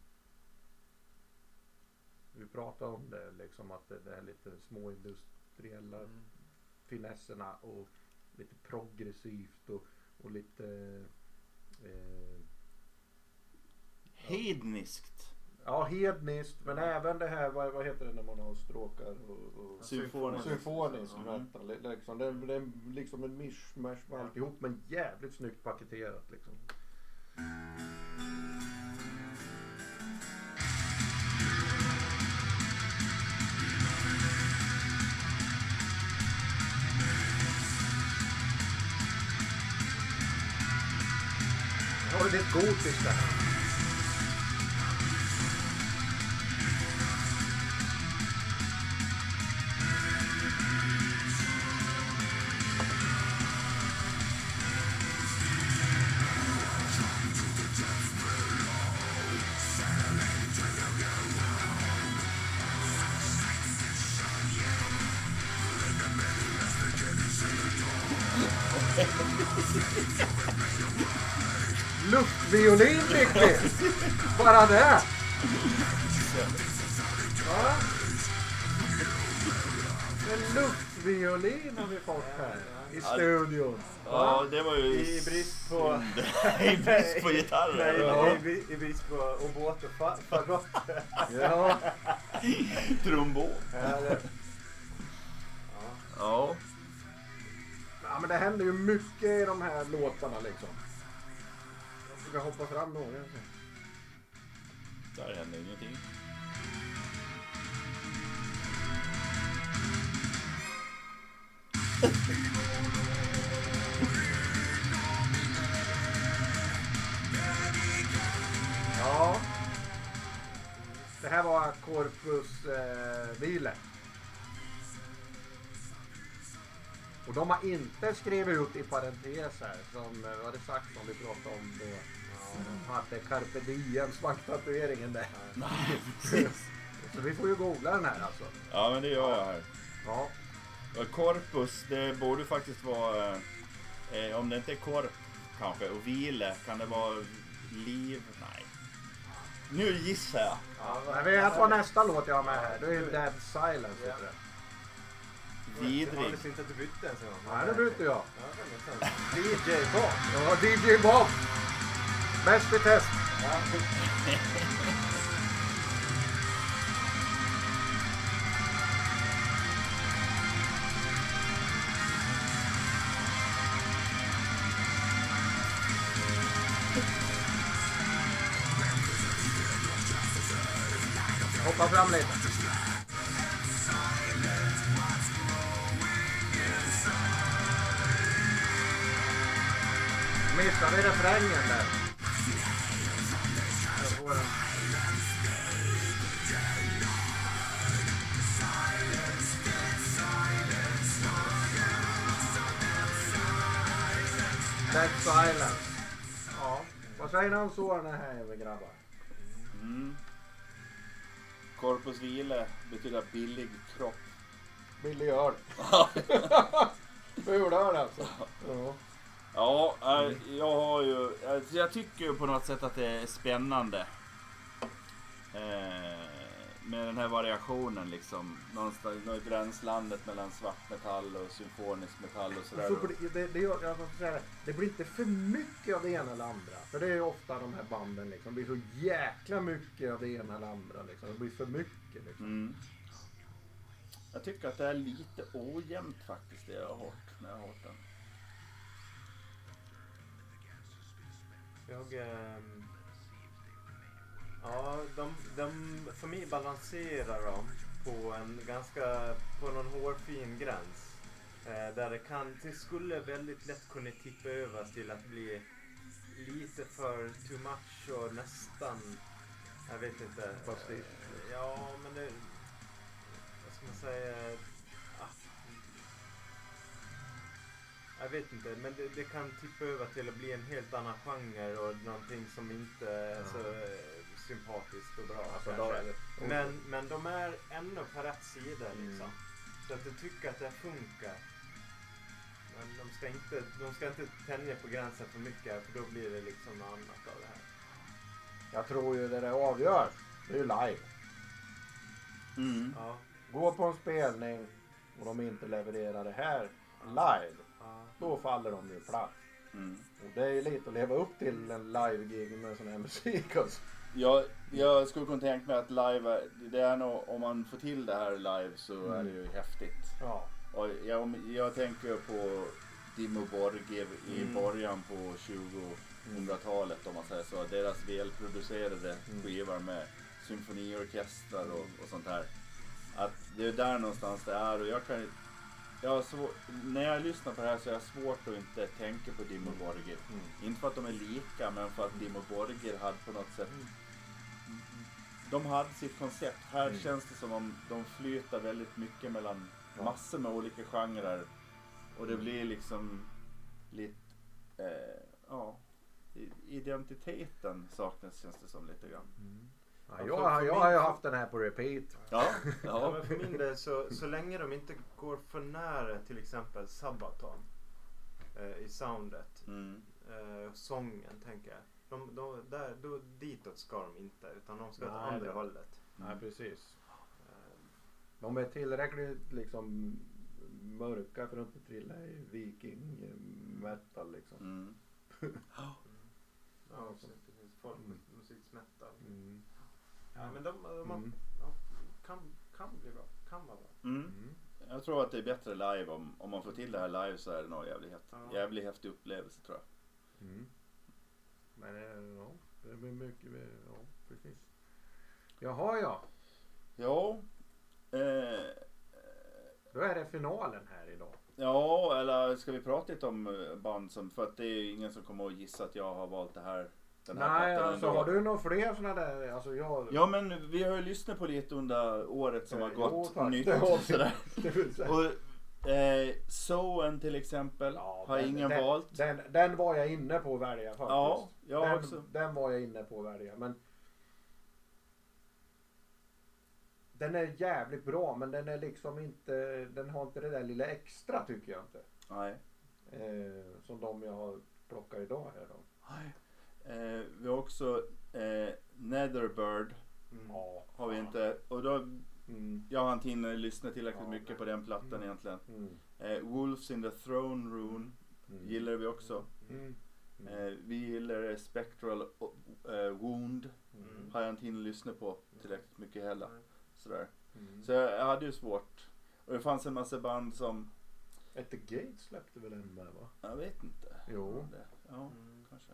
vi pratade om det liksom att det, det är lite småindustriella Mm. finesserna och lite progressivt och, och lite eh, Hedniskt. ja hedniskt men även det här vad, vad heter det när man har stråkar och, och Symfoniskt. symfoniskt Mm. metal. Liksom. Det, är- det är liksom en mischmasch med alltihop men jävligt snyggt paketerat liksom. Nu har lite gotiskt där. Luftviolin Bara det! Ja. En luftviolin har vi fått här i studion. Ja, det var ju I brist på-. I brist på gitarrer. Nej, Ja. i, i brist på obote och fa- fagott. Ja. Trombon. Ja. ja, men det händer ju mycket i de här låtarna liksom. Jag ska hoppa fram några. Där hände ingenting. Ja. Det här var Corpus eh, Vile. Och de har inte skrivit ut i parentes här som eh, var det sagt som vi pratade om då. De hade carpe diem svanktatueringen där. Nej, precis. Så vi får ju googla den här alltså. Ja, men det gör jag här. Ja. Och Corpus, det borde faktiskt vara, eh, om det inte är korp kanske, och vile, kan det vara liv? Nej. Nu gissar jag. Ja, Men vi- jag tar nästa låt jag har med här. Det är Dead Silence. Ja. det. Vidrig. Inte att du bytte ens en gång. Nej, det bytte jag. Det. DJ Bob. Ja, DJ Bob. Bäst i test. Om såren här grabbar? Mm. Corpus vile betyder billig kropp. Billig öl. Ful öl alltså. Ja. Ja, eh, jag har ju, eh, jag tycker på något sätt att det är spännande. Eh, med den här variationen liksom. Någonstans i gränslandet mellan svart metall och symfonisk metall och sådär. Så blir- det, det, gör- jag säga det, det blir inte för mycket av det ena eller andra. För det är ju ofta de här banden liksom. Det blir så jäkla mycket av det ena eller andra liksom. Det blir för mycket liksom. Mm. Jag tycker att det är lite ojämnt faktiskt det jag har hört när jag har hört den. Jag... ehm, ja, de, de, för mig balanserar de på en ganska, på någon hårfin gräns. Eh, där det kan, det skulle väldigt lätt kunna tippa över till att bli lite för too much och nästan, jag vet inte. Pastisch. Eh, ja, men det, vad ska man säga? Ah, jag vet inte, men det, det kan tippa över till att bli en helt annan genre och någonting som inte är Ja. så sympatiskt och bra. Alltså, kanske. då, men, men de är ändå på rätt sida Mm. liksom. Så att du tycker att det funkar. Men de ska inte, de ska inte tänja på gränsen för mycket för då blir det liksom något annat av det här. Jag tror ju det det avgör, det är ju live. Mm. Ja, Gå på en spelning och de inte levererar det här live, ja. då faller de ju platt. Mm. Och det är ju lite att leva upp till en live-gig med sån här musik alltså. Jag, jag skulle kunna tänka mig att live, det är nog, om man får till det här live så är det ju häftigt. Ja. Och jag, jag tänker på Dimmu Borgir i Mm. början på 2000-talet om man säger så. Deras välproducerade Mm. skivor med symfoniorkestrar och, och sånt här. Att det är där någonstans det är och jag kan jag svår, när jag lyssnar på det här så är jag svårt att inte tänka på Dimmu Borgir. Mm. Inte för att de är lika men för att Dimmu Borgir hade på något sätt de hade sitt koncept. Här Mm. känns det som om de flyter väldigt mycket mellan Ja. massor med olika genrer. Och det blir liksom lite, eh, ja, identiteten saknas känns det som lite grann. Ja, Ja, jag, jag har ju haft den här på repeat. Ja, Ja, ja. men för min del så, så länge de inte går för nära till exempel Sabaton eh, i soundet, Mm. eh, sången tänker jag. De, de, där, då, ditåt ska de inte utan de ska åt Nej, andra det- hållet. Nej precis. Eh, De är tillräckligt liksom mörka för att inte trilla i viking metal liksom. Mm. ja, precis. Folkmusiksmetal. Mm. Ja, men de, de Mm. ja, kan, kan bli bra. Kan vara bra. Mm. Mm. Jag tror att det är bättre live. Om, om man får till det här live så är det nog jävligt, Ja. jävligt häftig upplevelse tror jag. Mm. Men eh, ja, det blir mycket, ja precis. Jaha ja, Ja. Eh, då är det finalen här idag. Ja, eller ska vi prata lite om eh, band som, för att det är ju ingen som kommer att gissa att jag har valt det här. Den här Nej, plattan alltså ändå. har du några fler sådana där? Alltså jag... Ja men vi har ju lyssnat på lite under året som Eh, har gått. jo, tack. nytt Det har vi. sådär. det vill säga. Och eh, Soen till exempel Ja, har den- ingen den, valt. Den, den var jag inne på att välja faktiskt. Ja, jag den, också. den var jag inne på att välja. Men den är jävligt bra men den är liksom inte, den har inte det där lilla extra tycker jag inte. Nej. Eh, som de jag har plockat idag här då. Eh, vi har också eh, Netherbird Mm. Har vi inte. Och då, Mm. jag har inte hinner lyssna tillräckligt Ja, mycket nej. på den plattan Mm. egentligen. Mm. Eh, Wolves in the Throne Room Mm. gillar vi också. Mm. Mm. Eh, vi gillar Spectral eh, Wound. Mm. Har jag inte hinnit lyssna på tillräckligt mycket heller. Sådär. Mm. Så jag, jag hade ju svårt. Och det fanns en massa band som, At the Gate släppte väl en med va? jag vet inte. Jo. Det, ja, Mm. kanske.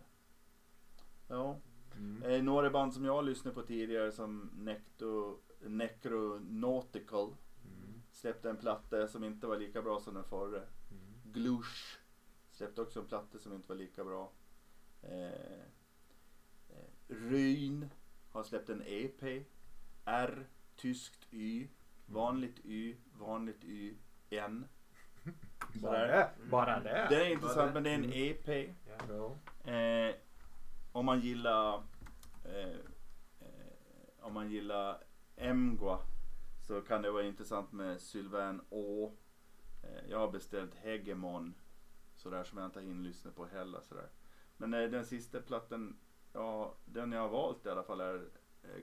Ja. Mm. Eh, några band som jag har lyssnat på tidigare som Necto, Necronautical Mm. släppte en platta som inte var lika bra som den förra. Mm. Glush släppte också en platta som inte var lika bra. Eh, eh, Ryn har släppt en EP. R, tyskt Y, vanligt Y, vanligt Y, N. Bara det? Bara det? Det är intressant det? men det är en Mm. EP. Ja. Ja. Eh, om man gillar eh, eh, om man gillar Emgwa så kan det vara intressant med Sylvain Å. Eh, jag har beställt Hegemon sådär som jag inte hinner lyssna på heller sådär. Men eh, den sista plattan, ja den jag har valt i alla fall är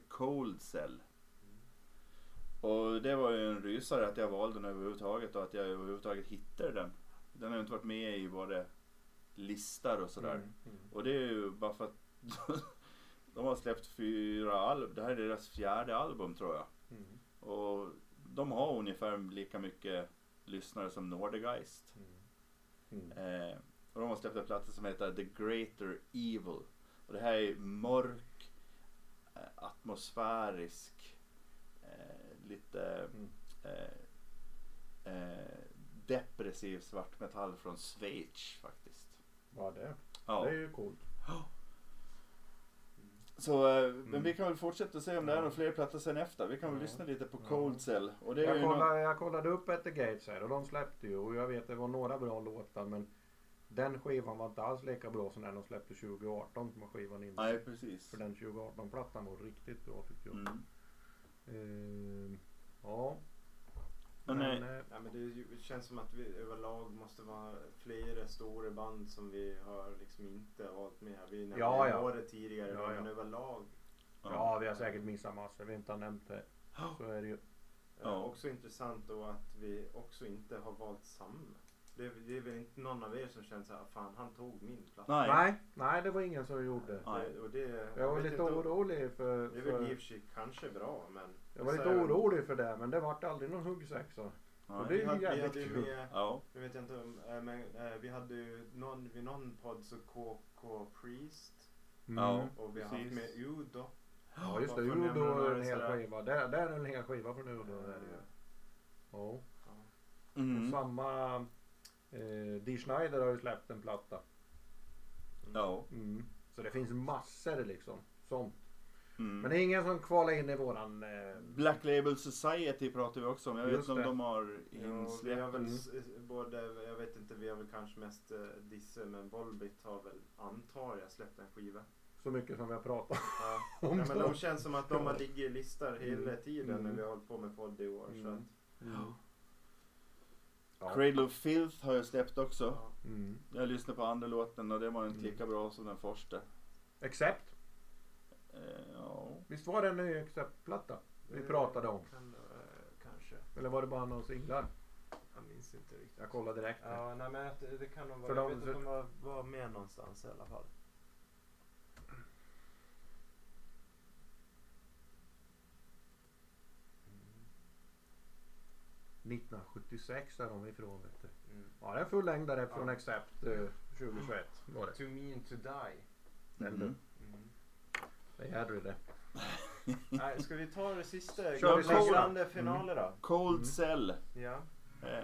Cold Cell. Och det var ju en rysare att jag valde den överhuvudtaget och att jag överhuvudtaget hittade den. Den har ju inte varit med i både listor och sådär. Mm. Mm. Och det är ju bara för att de har släppt fyra album. Det här är deras fjärde album tror jag. Mm. Och de har ungefär lika mycket lyssnare som Nordegeist. Mm. Eh, och de har släppt en platta som heter The Greater Evil. Och det här är mörk, eh, atmosfärisk, eh, lite Mm. eh, eh, depressiv svartmetall från Schweiz faktiskt. Vad det? Ja. Det är ju coolt. Så, eh, Mm. men vi kan väl fortsätta se om det är några fler plattor sen efter. Vi kan väl Ja. lyssna lite på. Cold Cell. Och det är Jag kollade, jag kollade upp At the Gates här och de släppte ju och jag vet det var några bra låtar men den skivan var inte alls lika bra som den de släppte 2018 som var skivan innan. Nej, precis. För den 2018-plattan var riktigt bra tyckte jag. Mm. Ehm, ja. Men, Men, eh, eh, Ja, men det är ju- det känns som att vi överlag måste vara flera stora band som vi har liksom inte valt med. Vi nämnde Ja, ja. några tidigare Ja, då, ja. men överlag. ja, vi har säkert missat massor vi inte har nämnt det. Så är det ju. Ja. Också intressant då att vi också inte har valt samma. Det, är- det är väl inte någon av er som känner så här, fan han tog min plats. Nej. Nej, nej det var ingen som gjorde. Nej. Det, och det, Jag var lite inte orolig för... Det är väl i och för sig kanske bra men. jag var lite orolig för det men det vart aldrig någon huggsexa. Och det är Vi ju hade, vi jävligt hade ju kul. med, Ja. jag vet inte om, äh, men äh, vi hade ju någon, vid någon podd så KK Priest. Ja. Och vi har haft med Udo. Ja just det, Udo är en det hel sådär? skiva. Där, där är en hel skiva från Udo. Är det ju. Ja. Ja. Och Mm. samma eh, Dee Schneider har ju släppt en platta. Ja. Mm. Så det finns massor liksom. Sånt. Mm. Men det är ingen som kvalar in i våran... Eh, Black Label Society pratar vi också om. Jag vet Just inte om de har Ja, vi har insläppt. väl Mm. s- både, jag vet inte, vi har väl kanske mest uh, Disse men Volbit har väl, antar jag, släppt en skiva. så mycket som vi har pratat Ja. om. Nej, men de känns som att de har ligger i listor hela Mm. tiden när Mm. vi har hållit på med podd i år. Så Mm. att, Mm. Ja. Cradle of Filth har jag släppt också. ja. Mm. Jag lyssnade på andra låten och det var inte Mm. lika bra som den första. Accept. Eh, ja. Visst var det en ny Accept-platta vi Det pratade om? Kan, eh, kanske. Eller var det bara några singlar? Jag minns inte riktigt. Jag kollar direkt. här. Ja, nej men att det, det kan nog För vara, jag de- vet att de var, var med någonstans i alla fall. 1976 är de ifrån vet du. Mm. Ja det är en fullängdare från Ja. Accept eh, 2021 var det. To mean to die. Du. Mm. Mm. Det är det. Nej, ska vi ta det sista? Kör vi sista. Finaler då? Cold Mm. Cell. Ja. Eh,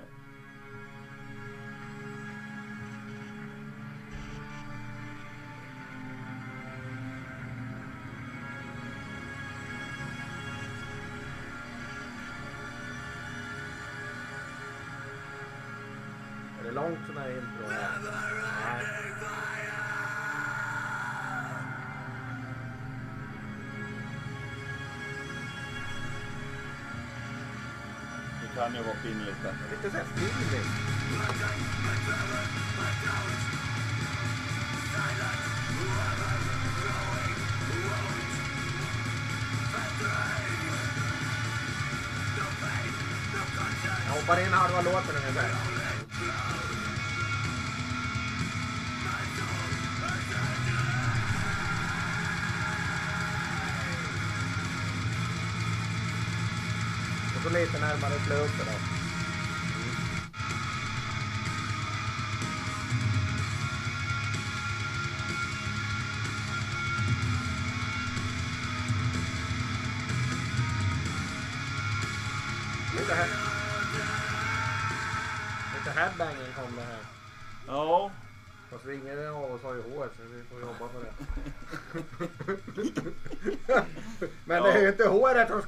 kan ju vara in lite. Lite såhär finligt. Jag hoppar in halva låten ungefär. Och lite närmare slutet då.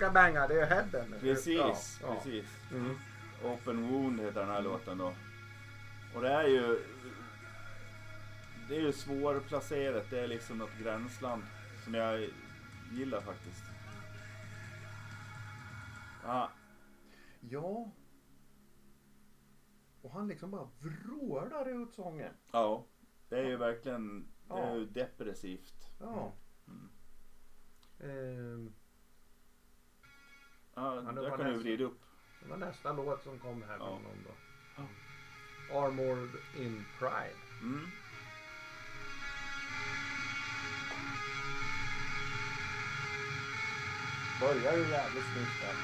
Banga, det är headen. precis. Ja, precis. Mm. Open Wound heter den här låten då. Och det är ju... Det är ju svårplacerat. Det är liksom något gränsland som jag gillar faktiskt. Ja, Ja. Och han liksom bara vrålar ut sången. ja. Det är ju verkligen det är Ja. ju depressivt. Ja. Mm. Ehm, Ja, Ja, det var kan nästan. vrida upp. det var nästa låt som kom här Ja. från honom då. Armored in Pride. Mm. Börjar ju jävligt snyggt där.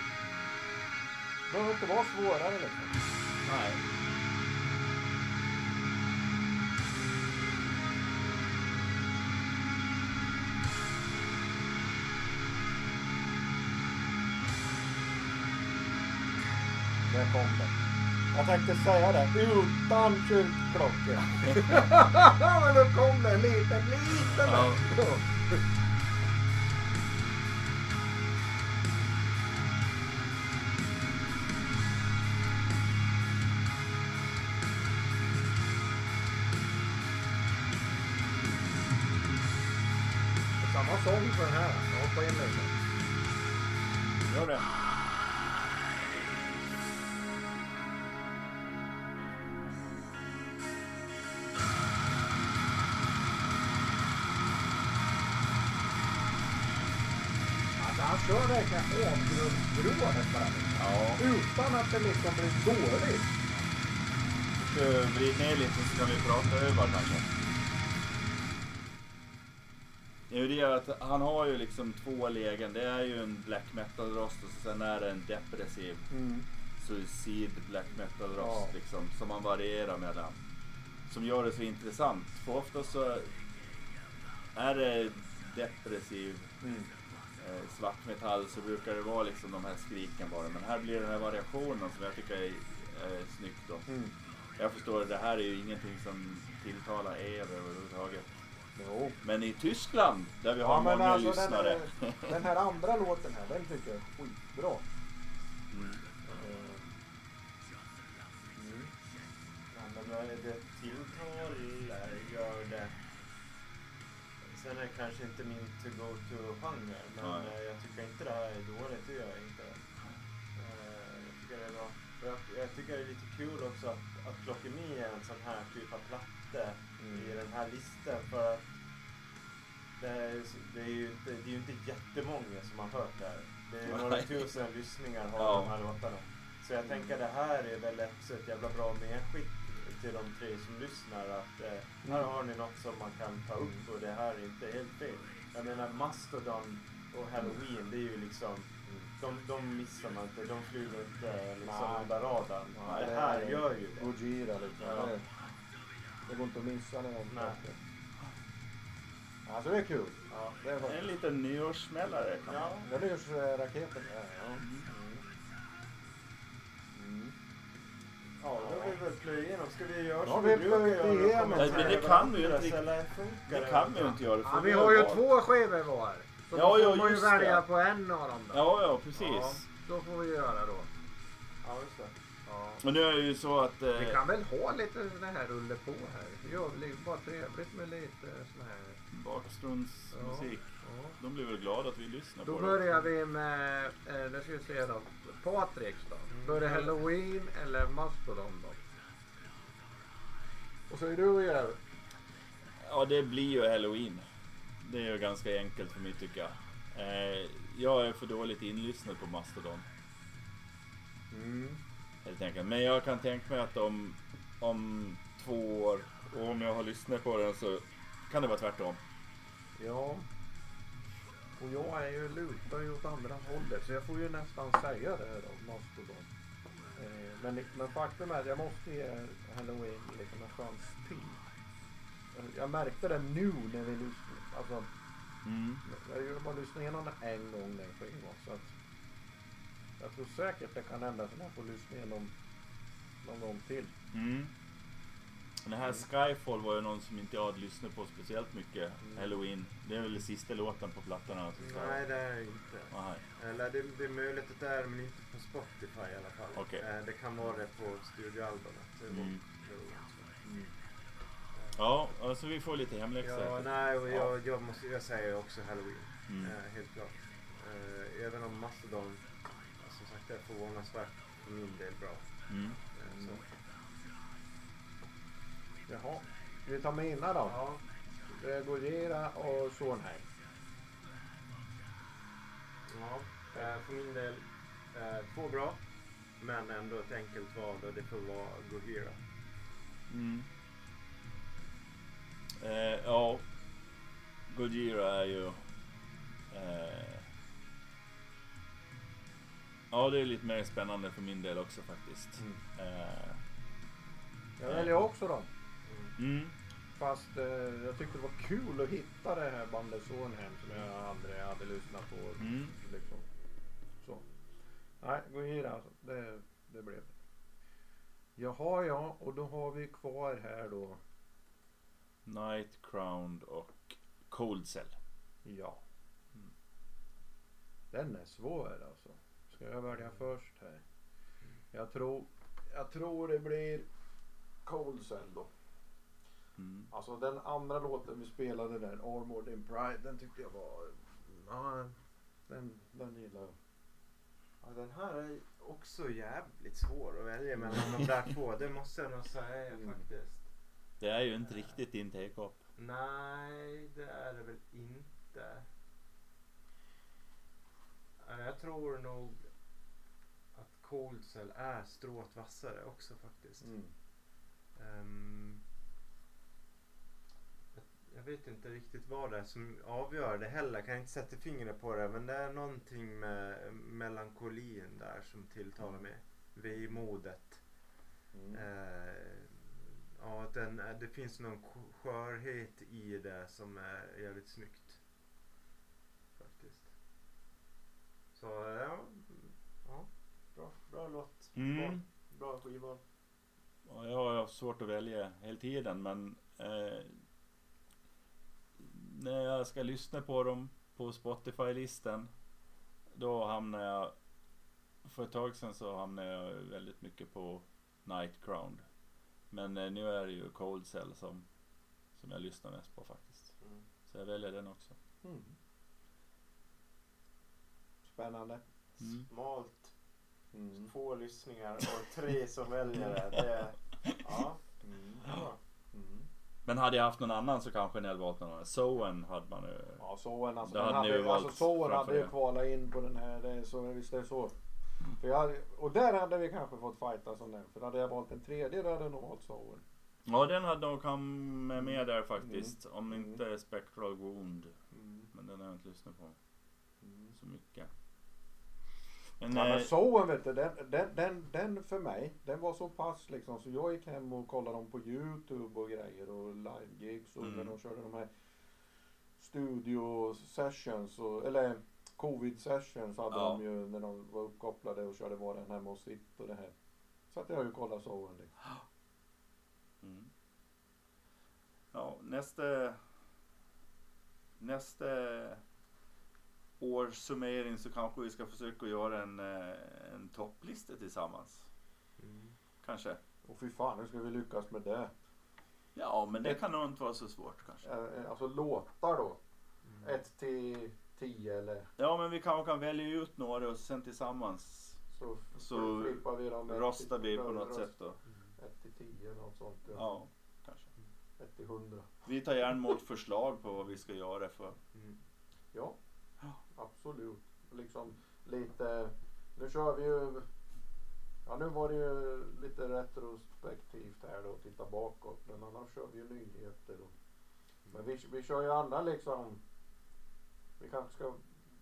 behöver inte vara svårare liksom. Nej. Det. Jag tänkte säga det, utan kyrkklockor. Men då kom det en liten, liten. Ja. Samma sång för den här. Jag hoppar in lite. Gör det. Avgrundsvrålet bara. Ja. Utan att det liksom blir dåligt. Vrida ner lite så kan vi prata över kanske. Det är ju det att han har ju liksom två lägen. Det är ju en black metal röst och sen är det en depressiv suicid black metal röst Ja. liksom som man varierar mellan. Som gör det så intressant. För ofta så är det depressiv eh, svart metall så brukar det vara liksom de här skriken bara. Men här blir den här variationen som jag tycker är, är snyggt då. Mm. Jag förstår, det här är ju ingenting som tilltalar er överhuvudtaget. Jo. Men i Tyskland, där vi har Ja, många alltså, lyssnare. Den, här- den här andra låten här, den tycker jag är skitbra. Mm. Eh, mm. Ja, men vad är det tilltalar gör det. Sen är det kanske inte min to Klockemi är en sån här typ av platte i den här listan för att det är, det är ju inte, det är ju inte jättemånga som har hört det här. Det är några tusen lyssningar har Ja. de här låtarna. Så jag tänker det här är väl ett, jävla bra medskick till de tre som lyssnar att eh, här har ni något som man kan ta upp och det här är inte helt fel. Jag menar Mastodon och Halloween det är ju liksom de, de missar man inte, de flyger inte liksom Nej. under radarn. Nej, det här gör ju det. Gojira liksom. Ja. Det, det går inte att missa det. någonstans. Nej. Alltså det är kul. Ja. Det är En liten nyårssmällare. Ja. Det är just eh, raketen. Ja. Ja. Mm. Mm. Ja, då har vi väl plöjt igenom. Ska vi göra Ja, som vi brukar göra? Men det kan vi ju inte- Det kan vi ju inte göra. Ja, vi vi har ju två skivor var. Så Ja, då ja, får man ju välja det. på en av dem. Då. Ja, ja precis. Ja, då får vi göra då. Ja, just det. Ja. Och nu är det ju så att... Eh, Vi kan väl ha lite det här rulle på här. Det gör väl bara trevligt med lite sån här. bakgrundsmusik. Ja. De blir väl glada att vi lyssnar Då på börjar vi med, eh, det ska vi se då, Patriks då. Då är det Halloween eller Mastodon då. Och så är du och jag. det. Ja, det blir ju Halloween. Det är ju ganska enkelt för mig tycker jag. Eh, jag är för dåligt inlyssnad på Mastodon. Mm. Helt enkelt. Men jag kan tänka mig att om, om två år, och om jag har lyssnat på den så kan det vara tvärtom. Ja. Och jag är ju lutar ju åt andra hållet så jag får ju nästan säga det då, Mastodon. Eh, men, men faktum är att jag måste ge Halloween liksom en chans till. Jag- Jag märkte det nu när vi lyssnade. Alltså, Mm. jag bara lyssnat igenom den en gång den skivan. Så att jag tror säkert det kan hända att jag får lyssna igenom någon gång till. Mm. Den här Skyfall var ju någon som inte jag hade lyssnat på speciellt mycket. Mm. Halloween. Det är väl sista låten på plattan alltså. Nej, det är det inte. Nej. Eller det, det är möjligt att det är men inte på Spotify i alla fall. Okej. Eh, Det kan vara det på studioalbumet. Det Mm. Var så. Ja, alltså vi får lite hemläxa. Ja, nej, och jag, jag, måste, jag säger också Halloween. Mm. Eh, helt klart. Eh, även om Mastodon, som sagt, är förvånansvärt för min del bra. Mm. Eh, så. Jaha. Ska vi ta mina då? Ja, Gojira och Sondheim. ja. Eh, för min del, eh, två bra. Men ändå ett enkelt val och det får vara Gojira. Mm. Eh, ja, Gojira är ju... Eh, Ja, det är lite mer spännande för min del också faktiskt. Mm. Eh, Jag väljer också dem. mm. Fast eh, jag tyckte det var kul att hitta det här bandet Sonhem som jag aldrig hade lyssnat på. Mm. Liksom. Så. Nej, gå vidare alltså. Det, det blev det. Jaha ja, och då har vi kvar här då. Night Crowned och Cold Cell. Ja. Mm. Den är svår alltså. Ska jag välja först här? Jag tror, jag tror det blir Cold Cell då. Mm. Alltså den andra låten vi spelade där, Armored in Pride, den tyckte jag var... Ja, den, den gillar jag. Ja, den här är också jävligt svår att välja mellan de där två. Det måste jag nog säga Mm. faktiskt. Det är ju inte riktigt din take-up. Nej, det är det väl inte. Ja, Jag tror nog att Cold Cell är strået vassare också faktiskt. Mm. Ehm, jag, jag vet inte riktigt vad det är som avgör det heller. Kan inte sätta fingret på det. Men det är någonting med melankolin där som tilltalar mig. Vemodet. Mm. Eh, ja, den, är- det finns någon sk- skörhet i det som är jävligt snyggt. Faktiskt. Så ja, ja bra, bra låt. Mm. Bra skiva. Och jag har svårt att välja hela tiden men eh, när jag ska lyssna på dem på Spotify-listan då hamnar jag för ett tag sedan så hamnade jag väldigt mycket på Night. Men eh, nu är det ju Cold Cell som, som jag lyssnar mest på faktiskt. Mm. Så jag väljer den också. Mm. Spännande. Mm. Smalt. Mm. Få lyssningar och tre som väljer det. det ja. Mm. bra. Mm. Men hade jag haft någon annan så kanske ni hade valt någon annan. Soen hade man ju. Ja, Soen alltså. Hade hade, alltså Soen hade ju kvalat in på den här. Det är så, visst är det så. För jag, och där hade vi kanske fått fighta som den. För hade jag valt en tredje då hade jag nog valt Soen. Ja den hade nog kommit med där faktiskt. Om Mm. inte Spectral Wound. Mm. Men den har jag inte lyssnat på Mm. så mycket. Men, Ja, men eh, Soen vet du, den, den, den, den för mig, den var så pass liksom så jag gick hem och kollade dem på Youtube och grejer och live-gigs och Mm. när de körde de här studio sessions och, eller covid sessions hade Ja. de ju när de var uppkopplade och körde var den hemma hos sitt och det här. Så att jag har ju kollat Soen liksom. mm. Ja, nästa nästa års summering så kanske vi ska försöka göra en, eh, en topplista tillsammans. Mm. Kanske. Och fy fan, hur ska vi lyckas med det? Ja, men det kan nog inte vara så svårt kanske. Eh, eh, Alltså låtar då? Mm. 1 till 10 eller Ja, men vi kanske kan välja ut några och sen tillsammans så, Så flippar vi dem. rostar vi på något sätt då. Mm. 1 till 10 något sånt. Ja, kanske. 1 till 100. Vi tar gärna emot förslag på vad vi ska göra för. Mm. Ja, Ja. absolut. Liksom lite, nu kör vi ju, ja nu var det ju lite retrospektivt här då, titta bakåt. Men annars kör vi ju nyheter. Och, men vi, vi kör ju andra liksom, vi kanske ska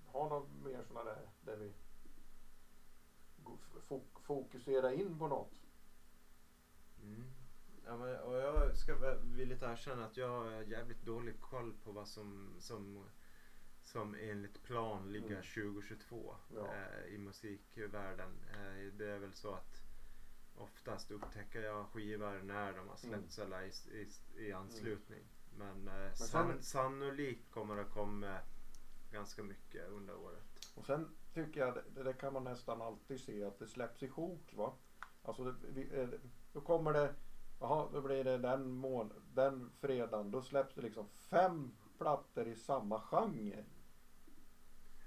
ha något mer sådana där, där vi go- fok, fokuserar in på något. Mm. Ja, men, och jag ska villigt erkänna att jag har jävligt dålig koll på vad som, som, som enligt plan ligger Mm. 2022 Ja. eh, i musikvärlden. Eh, det är väl så att oftast upptäcker jag skivor när de har släppts eller i, i, i anslutning. Men, eh, sen- san, sannolikt kommer det komma ganska mycket under året. Och sen tycker jag, det, det kan man nästan alltid se, att det släpps i sjok va. Alltså det, vi, eh, då kommer det, jaha då blir det den mån, den fredagen, då släpps det liksom fem plattor i samma genre.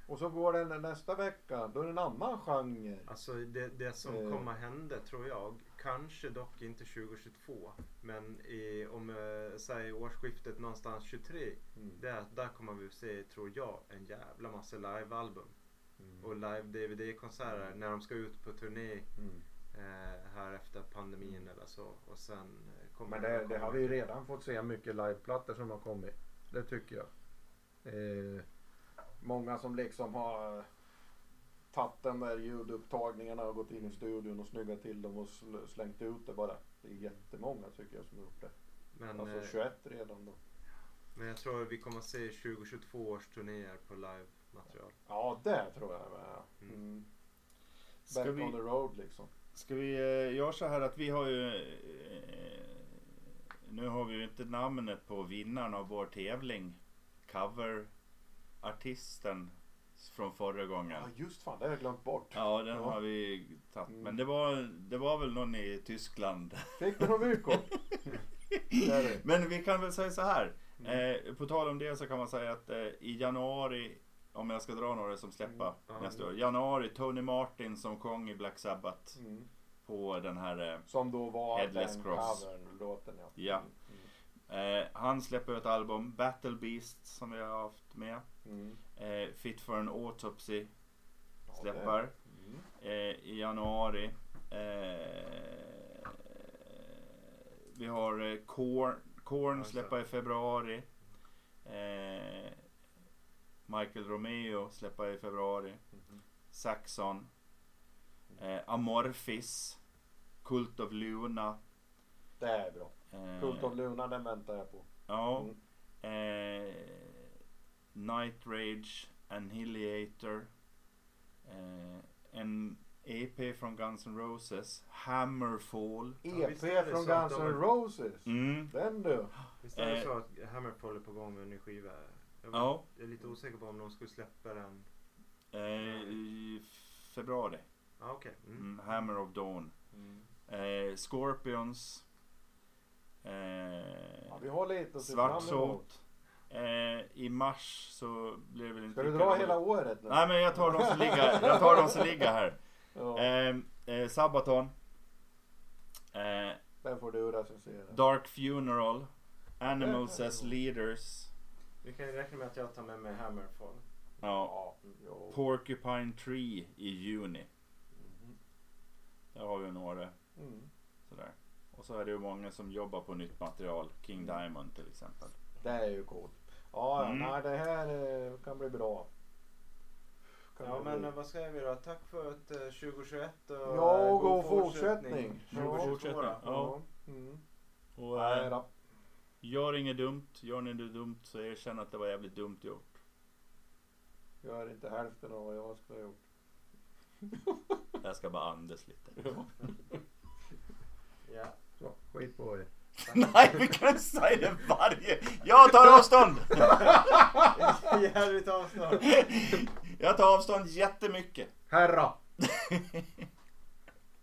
Och så går den nästa vecka, då är det en annan genre. Alltså det, det som Eh. kommer hända tror jag, kanske dock inte 2022, men i, om eh, säg årsskiftet någonstans 23, Mm. där, där kommer vi se, tror jag, en jävla massa livealbum. Mm. Och live-DVD-konserter när de ska ut på turné Mm. eh, här efter pandemin eller så. Och sen eh, kommer Men det, det har vi ju redan fått se mycket liveplattor som har kommit. Det tycker jag. Eh, många som liksom har tagit de där ljudupptagningarna och gått in i studion och snyggat till dem och sl- slängt ut det bara. Det är jättemånga tycker jag som har gjort det. Men, Alltså eh, 21 redan då. men jag tror vi kommer att se 2022 års turnéer på live-material. Ja det tror jag med. Mm. Mm. Ska Back vi- on the road liksom. Ska vi eh, göra så här att vi har ju... Eh, nu har vi ju inte namnet på vinnaren av vår tävling. Coverartisten från förra gången. Ja just fan, det har jag glömt bort. Ja, den Ja. har vi tagit. Mm. Men det var, det var väl någon i Tyskland. Fick du det. Men vi kan väl säga så här. Mm. Eh, på tal om det så kan man säga att eh, i januari, om jag ska dra några som släppa Mm. Nästa år. Januari, Tony Martin som sjöng i Black Sabbath Mm. på den här eh, Som då var Headless den Cross. låten ja. Ja. Eh, han släpper ett album, Battle Beast som vi har haft med. Mm. Eh, Fit for an Autopsy släpper Mm. eh, i januari. Eh, vi har eh, Korn, Korn släppa i februari. Eh, Michael Romeo släppa i februari. Mhm. Saxon. Eh, Amorphis. Cult of Luna. Det är bra. Eh, Kult of Luna den väntar jag på. Ja. Mm. Eh, Night Rage, Annihilator. Eh, en EP från Guns N' Roses. Hammerfall. Ja, EP det från Guns N' Roses. Mm. Den du. Visst är det Eh. så att Hammerfall är på gång med en ny skiva? Jag, Ja. jag är lite osäker på om de skulle släppa den. Eh, I februari. Ja, okej. Mm. Mm, Hammer of Dawn. Eh, Scorpions. Eh, Ja, vi har lite att se fram emot. Svartsot. Eh, I mars så blir det väl inte Ska du dra hela året nu? Nej men jag tar de som ligger, jag tar de som ligger här. Ja, Eh, eh, Sabaton. Eh, den får du recensera. Dark Funeral. Animals as Leaders. Vi kan ju räkna med att jag tar med mig Hammerfall. Ja. Ja. Porcupine Tree i juni. Mhm. Där har vi några. Mm. Sådär. Och så är det ju många som jobbar på nytt material. King Mm. Diamond till exempel. Det är ju coolt. Ja, ja, Mm. nej det här eh, kan bli bra. Kan Ja men bli. eh, vad säger vi då? Tack för ett eh, 2021 och Ja, eh, god fortsättning. Ja. Ja. 2022 då. Ja. Mm. Och eh, då. gör inget dumt. Gör ni det dumt så erkänn att det var jävligt dumt gjort. Gör inte hälften av vad jag skulle ha gjort. Jag ska bara andas lite. Ja. Så, skit på er. Nej, vi kan inte säga det varje... Jag tar avstånd! Jävligt avstånd. Jag tar avstånd jättemycket. Herra!